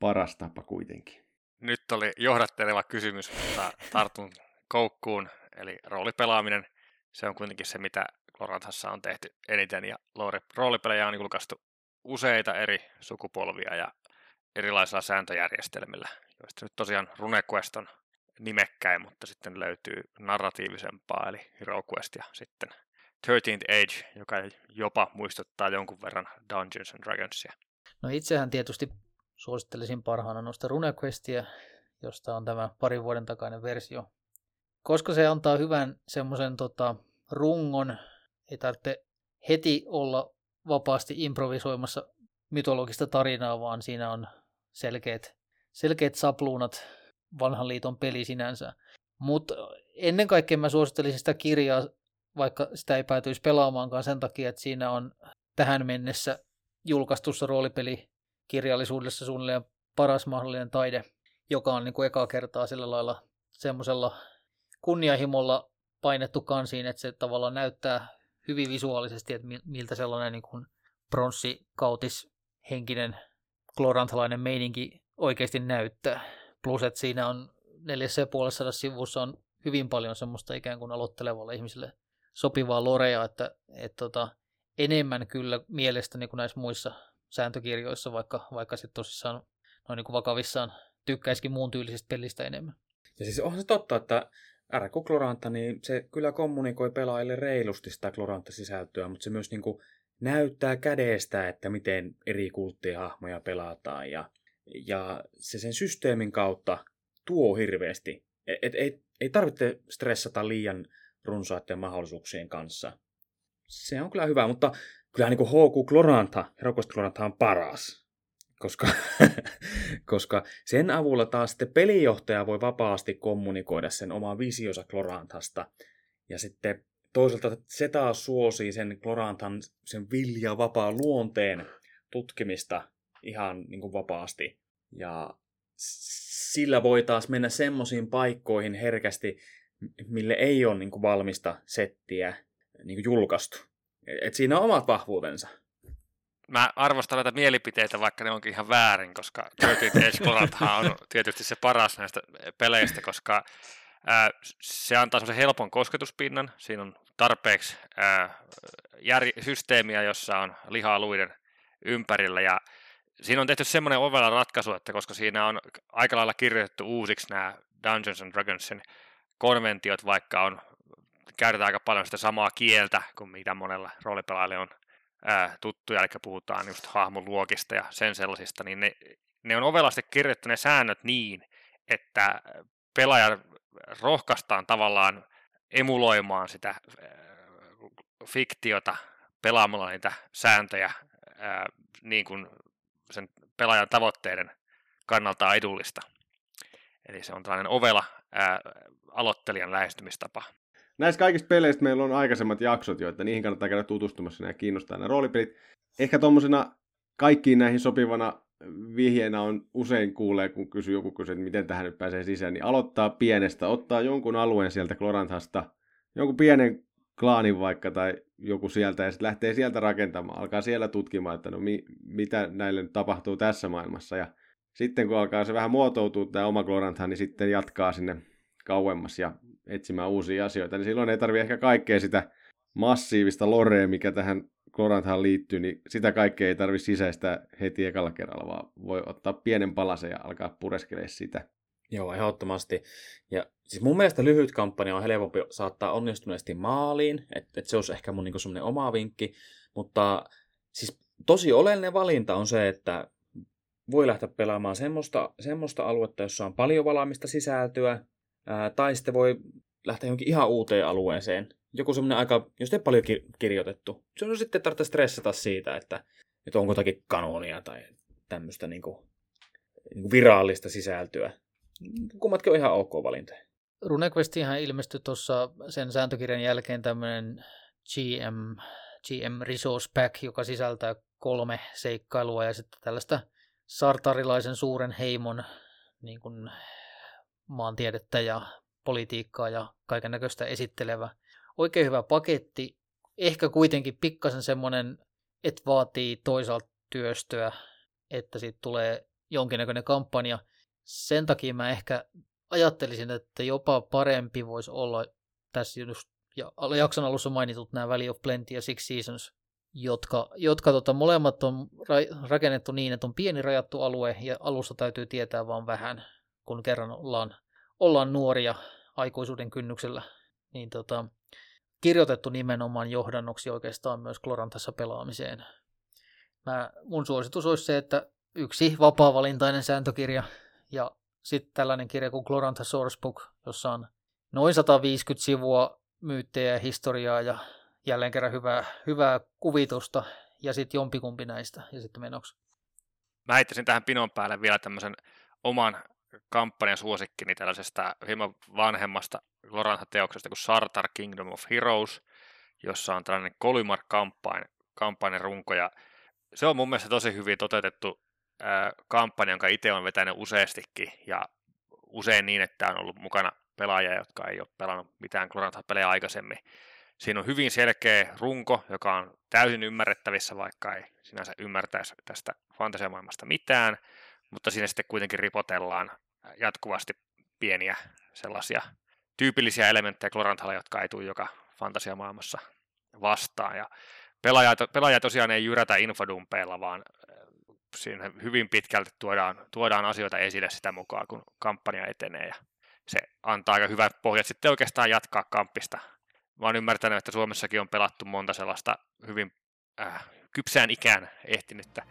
paras tapa kuitenkin? Nyt oli johdatteleva kysymys, mutta tartun koukkuun, eli roolipelaaminen – se on kuitenkin se, mitä Loranthassa on tehty eniten, ja roolipelejä on julkaistu useita eri sukupolvia ja erilaisilla sääntöjärjestelmillä, joista nyt tosiaan RuneQuest on nimekkäin, mutta sitten löytyy narratiivisempaa, eli HeroQuest ja sitten 13th Age, joka jopa muistuttaa jonkun verran Dungeons and Dragonsia. No itsehän tietysti suosittelisin parhaana noista RuneQuestia, josta on tämä parin vuoden takainen versio koska se antaa hyvän semmoisen tota, rungon, ei tarvitse heti olla vapaasti improvisoimassa mytologista tarinaa, vaan siinä on selkeät, selkeät sapluunat vanhan liiton peli sinänsä. Mutta ennen kaikkea mä suosittelisin sitä kirjaa, vaikka sitä ei päätyisi pelaamaankaan sen takia, että siinä on tähän mennessä julkaistussa roolipelikirjallisuudessa suunnilleen paras mahdollinen taide, joka on niin kuin ekaa kertaa sillä lailla semmoisella kunnianhimolla painettu kansiin, että se tavallaan näyttää hyvin visuaalisesti, että miltä sellainen niin kuin pronssikautis henkinen klorantalainen meininki oikeasti näyttää. Plus, että siinä on neljässä ja puolessa sivussa on hyvin paljon semmoista ikään kuin aloittelevalle ihmiselle sopivaa lorea, että, että tota, enemmän kyllä mielestäni kuin näissä muissa sääntökirjoissa, vaikka, vaikka sitten tosissaan noin niin kuin vakavissaan tykkäisikin muun tyylisistä pelistä enemmän. Ja siis onhan se totta, että RQ Kloranta, niin se kyllä kommunikoi pelaajille reilusti sitä Kloranta-sisältöä, mutta se myös niin kuin näyttää kädestä, että miten eri kulttihahmoja pelataan ja, ja se sen systeemin kautta tuo hirveästi. Et, et, ei, ei tarvitse stressata liian runsaiden mahdollisuuksien kanssa. Se on kyllä hyvä, mutta kyllä niin HQ Kloranta, Heroquest Kloranta on paras koska, koska sen avulla taas sitten pelijohtaja voi vapaasti kommunikoida sen oman visionsa Klorantasta. Ja sitten toisaalta se taas suosii sen Klorantan sen vilja vapaa luonteen tutkimista ihan niin kuin vapaasti. Ja sillä voi taas mennä semmoisiin paikkoihin herkästi, mille ei ole niin kuin valmista settiä niin kuin julkaistu. Et siinä on omat vahvuutensa mä arvostan näitä mielipiteitä, vaikka ne onkin ihan väärin, koska Dirty Edge on tietysti se paras näistä peleistä, koska se antaa semmoisen helpon kosketuspinnan. Siinä on tarpeeksi ää, systeemiä, jossa on liha-aluiden ympärillä. Ja siinä on tehty semmoinen ovella ratkaisu, että koska siinä on aika lailla kirjoitettu uusiksi nämä Dungeons and Dragonsin konventiot, vaikka on käytetään aika paljon sitä samaa kieltä kuin mitä monella roolipelaajalle on ää, tuttuja, eli puhutaan just hahmoluokista ja sen sellaisista, niin ne, ne on ovelasti kirjoittu ne säännöt niin, että pelaaja rohkaistaan tavallaan emuloimaan sitä fiktiota pelaamalla niitä sääntöjä ää, niin kuin sen pelaajan tavoitteiden kannalta edullista. Eli se on tällainen ovela ää, aloittelijan lähestymistapa. Näissä kaikista peleistä meillä on aikaisemmat jaksot jo, että niihin kannattaa käydä tutustumassa ja kiinnostaa nämä roolipelit. Ehkä tuommoisena kaikkiin näihin sopivana vihjeenä on usein kuulee, kun kysyy joku kysyy, että miten tähän nyt pääsee sisään, niin aloittaa pienestä, ottaa jonkun alueen sieltä Kloranthasta, jonkun pienen klaanin vaikka tai joku sieltä ja sitten lähtee sieltä rakentamaan, alkaa siellä tutkimaan, että no mi, mitä näille nyt tapahtuu tässä maailmassa ja sitten kun alkaa se vähän muotoutua tämä oma Glorantha, niin sitten jatkaa sinne kauemmas ja etsimään uusia asioita, niin silloin ei tarvitse ehkä kaikkea sitä massiivista lorea, mikä tähän Gloranthaan liittyy, niin sitä kaikkea ei tarvitse sisäistä heti ekalla kerralla, vaan voi ottaa pienen palasen ja alkaa pureskelemaan sitä. Joo, ehdottomasti. Ja siis mun mielestä lyhyt kampanja on helpompi saattaa onnistuneesti maaliin, että et se olisi ehkä mun niinku semmoinen oma vinkki, mutta siis tosi oleellinen valinta on se, että voi lähteä pelaamaan semmoista, semmoista aluetta, jossa on paljon valaamista sisältöä, ää, tai sitten voi lähteä johonkin ihan uuteen alueeseen. Joku semmoinen aika, jos ei paljon kirjoitettu. Se on sitten tarvitse stressata siitä, että, että onko jotakin kanonia tai tämmöistä niin kuin, niin kuin virallista sisältöä kummatkin on ihan ok valintoja. RuneQuestiinhan ilmestyi tuossa sen sääntökirjan jälkeen tämmöinen GM, GM Resource Pack, joka sisältää kolme seikkailua ja sitten tällaista sartarilaisen suuren heimon niin kuin maantiedettä ja politiikkaa ja kaiken näköistä esittelevä. Oikein hyvä paketti. Ehkä kuitenkin pikkasen semmoinen, että vaatii toisaalta työstöä, että siitä tulee jonkinnäköinen kampanja – sen takia mä ehkä ajattelisin, että jopa parempi voisi olla tässä just ja jakson alussa mainitut nämä Valley of Plenty ja Six Seasons, jotka, jotka tota, molemmat on ra- rakennettu niin, että on pieni rajattu alue ja alussa täytyy tietää vaan vähän, kun kerran ollaan, ollaan nuoria aikuisuuden kynnyksellä, niin tota, kirjoitettu nimenomaan johdannoksi oikeastaan myös Klorantassa pelaamiseen. Mä, mun suositus olisi se, että yksi vapaa-valintainen sääntökirja ja sitten tällainen kirja kuin Glorantha Sourcebook, jossa on noin 150 sivua myyttejä ja historiaa ja jälleen kerran hyvää, hyvää kuvitusta ja sitten jompikumpi näistä ja sitten menoksi. Mä heittäisin tähän pinon päälle vielä tämmöisen oman kampanjan suosikkini tällaisesta hieman vanhemmasta Glorantha-teoksesta kuin Sartar Kingdom of Heroes, jossa on tällainen Kolimar-kampanjan runko. Ja se on mun mielestä tosi hyvin toteutettu kampanja, jonka itse on vetänyt useastikin. Ja usein niin, että on ollut mukana pelaajia, jotka ei ole pelannut mitään Glorantha-pelejä aikaisemmin. Siinä on hyvin selkeä runko, joka on täysin ymmärrettävissä, vaikka ei sinänsä ymmärtäisi tästä fantasiamaailmasta mitään, mutta siinä sitten kuitenkin ripotellaan jatkuvasti pieniä sellaisia tyypillisiä elementtejä Gloranthalle, jotka ei tule joka fantasiamaailmassa vastaan. Ja pelaaja, pelaaja tosiaan ei jyrätä infodumpeilla, vaan siinä hyvin pitkälti tuodaan, tuodaan asioita esille sitä mukaan, kun kampanja etenee ja se antaa aika hyvät pohjat sitten oikeastaan jatkaa kampista. Mä oon ymmärtänyt, että Suomessakin on pelattu monta sellaista hyvin äh, kypsään ikään ehtinyttä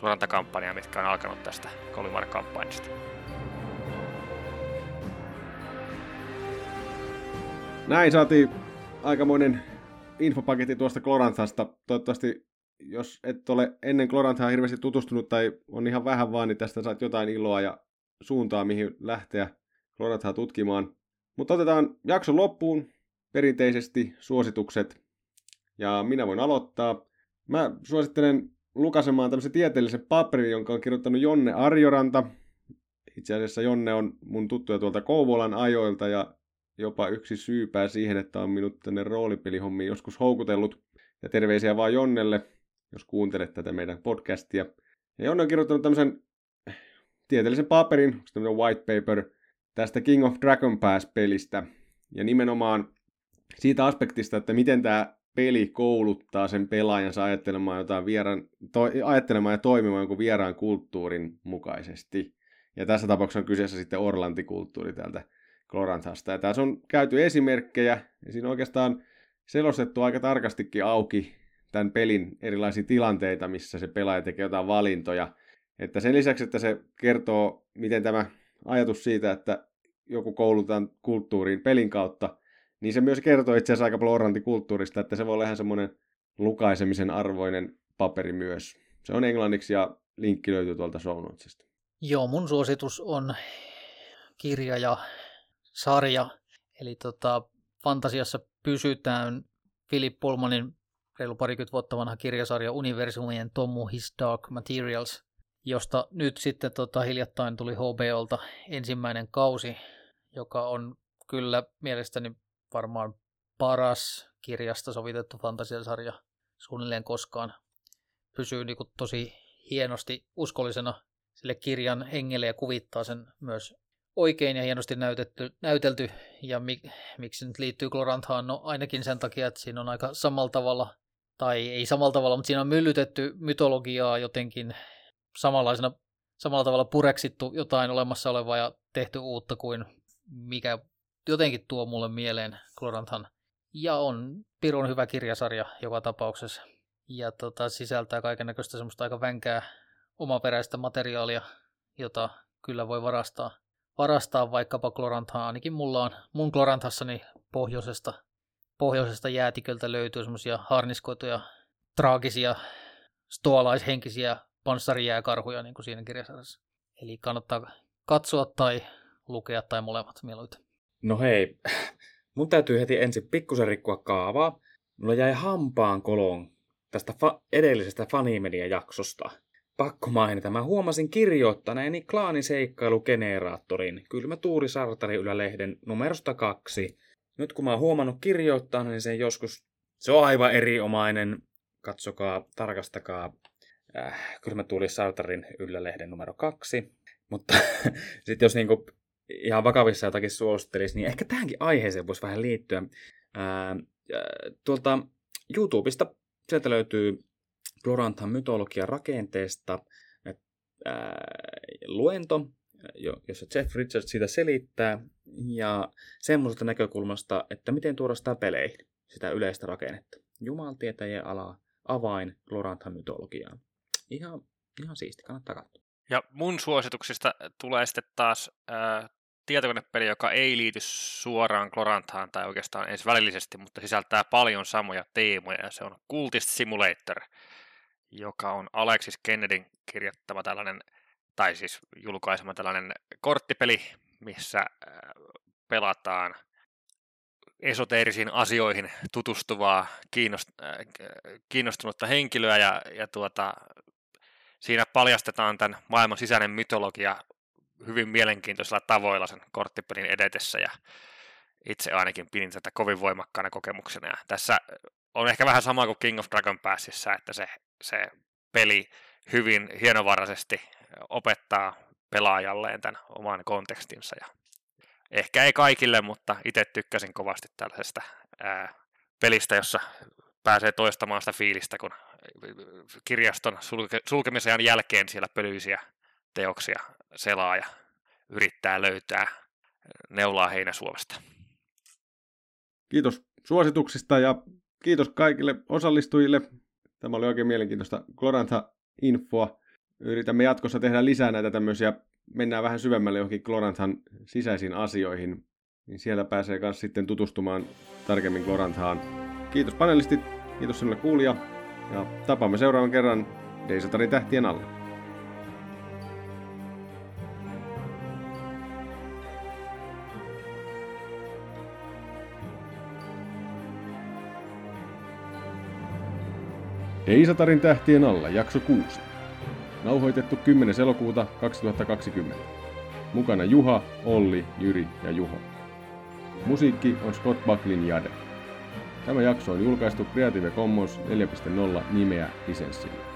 Kloranta-kampanjaa, mitkä on alkanut tästä Kolimar-kampanjasta. Näin saatiin aikamoinen infopaketti tuosta Kloranthasta. Toivottavasti jos et ole ennen Gloranthaa hirveästi tutustunut tai on ihan vähän vaan, niin tästä saat jotain iloa ja suuntaa, mihin lähteä Gloranthaa tutkimaan. Mutta otetaan jakson loppuun perinteisesti suositukset. Ja minä voin aloittaa. Mä suosittelen lukasemaan tämmöisen tieteellisen paperin, jonka on kirjoittanut Jonne Arjoranta. Itse asiassa Jonne on mun tuttuja tuolta Kouvolan ajoilta ja jopa yksi syypää siihen, että on minut tänne roolipelihommiin joskus houkutellut. Ja terveisiä vaan Jonnelle jos kuuntelet tätä meidän podcastia. Ja Jonne on kirjoittanut tämmöisen tieteellisen paperin, tämmöinen white paper, tästä King of Dragon Pass-pelistä. Ja nimenomaan siitä aspektista, että miten tämä peli kouluttaa sen pelaajansa ajattelemaan, jotain vieran, to, ajattelemaan ja toimimaan jonkun vieraan kulttuurin mukaisesti. Ja tässä tapauksessa on kyseessä sitten Orlantikulttuuri täältä Gloranthasta. Ja tässä on käyty esimerkkejä, ja siinä oikeastaan selostettu aika tarkastikin auki tämän pelin erilaisia tilanteita, missä se pelaaja tekee jotain valintoja. Että sen lisäksi, että se kertoo, miten tämä ajatus siitä, että joku koulutaan kulttuuriin pelin kautta, niin se myös kertoo itse asiassa aika paljon kulttuurista, että se voi olla ihan semmoinen lukaisemisen arvoinen paperi myös. Se on englanniksi ja linkki löytyy tuolta show notesista. Joo, mun suositus on kirja ja sarja. Eli tota, fantasiassa pysytään Philip Pullmanin reilu parikymmentä vuotta vanha kirjasarja Universumien Tomu His Dark Materials, josta nyt sitten tota, hiljattain tuli HBOlta ensimmäinen kausi, joka on kyllä mielestäni varmaan paras kirjasta sovitettu fantasiasarja suunnilleen koskaan. Pysyy niin kuin tosi hienosti uskollisena sille kirjan hengelle ja kuvittaa sen myös oikein ja hienosti näytetty, näytelty. Ja mi, miksi se nyt liittyy Gloranthaan? No ainakin sen takia, että siinä on aika samalla tavalla, tai ei samalla tavalla, mutta siinä on myllytetty mytologiaa jotenkin samanlaisena, samalla tavalla pureksittu jotain olemassa olevaa ja tehty uutta kuin mikä jotenkin tuo mulle mieleen Gloranthan. Ja on pirun hyvä kirjasarja joka tapauksessa. Ja tota, sisältää kaiken näköistä semmoista aika vänkää omaperäistä materiaalia, jota kyllä voi varastaa, varastaa vaikkapa Gloranthaa. Ainakin mulla on mun Gloranthassani pohjoisesta, pohjoisesta jäätiköltä löytyy semmoisia harniskoituja, traagisia, stoalaishenkisiä panssarijääkarhuja niin kuin siinä kirjasarjassa. Eli kannattaa katsoa tai lukea tai molemmat mieluiten. No hei, mun täytyy heti ensin pikkusen rikkoa kaavaa. Mulla jäi hampaan kolon tästä fa- edellisestä Fanimedia-jaksosta. Pakko mainita, mä huomasin kirjoittaneeni klaaniseikkailukgeneraattorin Kylmä Tuuri Sartari Ylälehden numerosta kaksi. Nyt kun mä oon huomannut kirjoittaa, niin se joskus, se on aivan erinomainen. Katsokaa, tarkastakaa äh, Kylmä Tuuri Sartarin Ylälehden numero kaksi. Mutta sitten jos niinku ihan vakavissa jotakin suosittelisi, niin ehkä tähänkin aiheeseen voisi vähän liittyä. Ää, tuolta YouTubesta sieltä löytyy Gloranthan mytologian rakenteesta ää, luento, jossa Jeff Richards siitä selittää, ja semmoisesta näkökulmasta, että miten tuoda sitä peleihin, sitä yleistä rakennetta. Jumaltietäjien ala, avain Gloranthan mytologiaan. Ihan, ihan siisti, kannattaa katsoa. Ja mun suosituksista tulee sitten taas äh, tietokonepeli, joka ei liity suoraan Gloranthaan tai oikeastaan edes välillisesti, mutta sisältää paljon samoja teemoja, ja se on Cultist Simulator, joka on Alexis Kennedyn kirjoittama tällainen, tai siis julkaisema tällainen korttipeli, missä pelataan esoteerisiin asioihin tutustuvaa, kiinnostunutta henkilöä, ja, ja tuota, siinä paljastetaan tämän maailman sisäinen mytologia hyvin mielenkiintoisilla tavoilla sen korttipelin edetessä ja itse ainakin pidin tätä kovin voimakkaana kokemuksena. Ja tässä on ehkä vähän sama kuin King of Dragon Passissa, että se, se peli hyvin hienovaraisesti opettaa pelaajalleen tämän oman kontekstinsa. Ja ehkä ei kaikille, mutta itse tykkäsin kovasti tällaisesta ää, pelistä, jossa pääsee toistamaan sitä fiilistä, kun kirjaston sulke, sulkemisen jälkeen siellä pölyisiä teoksia selaa ja yrittää löytää neulaa heinäsuovesta. Kiitos suosituksista ja kiitos kaikille osallistujille. Tämä oli oikein mielenkiintoista Glorantha-infoa. Yritämme jatkossa tehdä lisää näitä tämmöisiä, mennään vähän syvemmälle johonkin Gloranthan sisäisiin asioihin, niin siellä pääsee myös sitten tutustumaan tarkemmin Gloranthaan. Kiitos panelistit, kiitos sinulle kuulija ja tapaamme seuraavan kerran Deisatarin tähtien alla. Eisatarin tähtien alla, jakso 6. Nauhoitettu 10. elokuuta 2020. Mukana Juha, Olli, Jyri ja Juho. Musiikki on Scott Bucklin Jade. Tämä jakso on julkaistu Creative Commons 4.0 nimeä lisenssillä.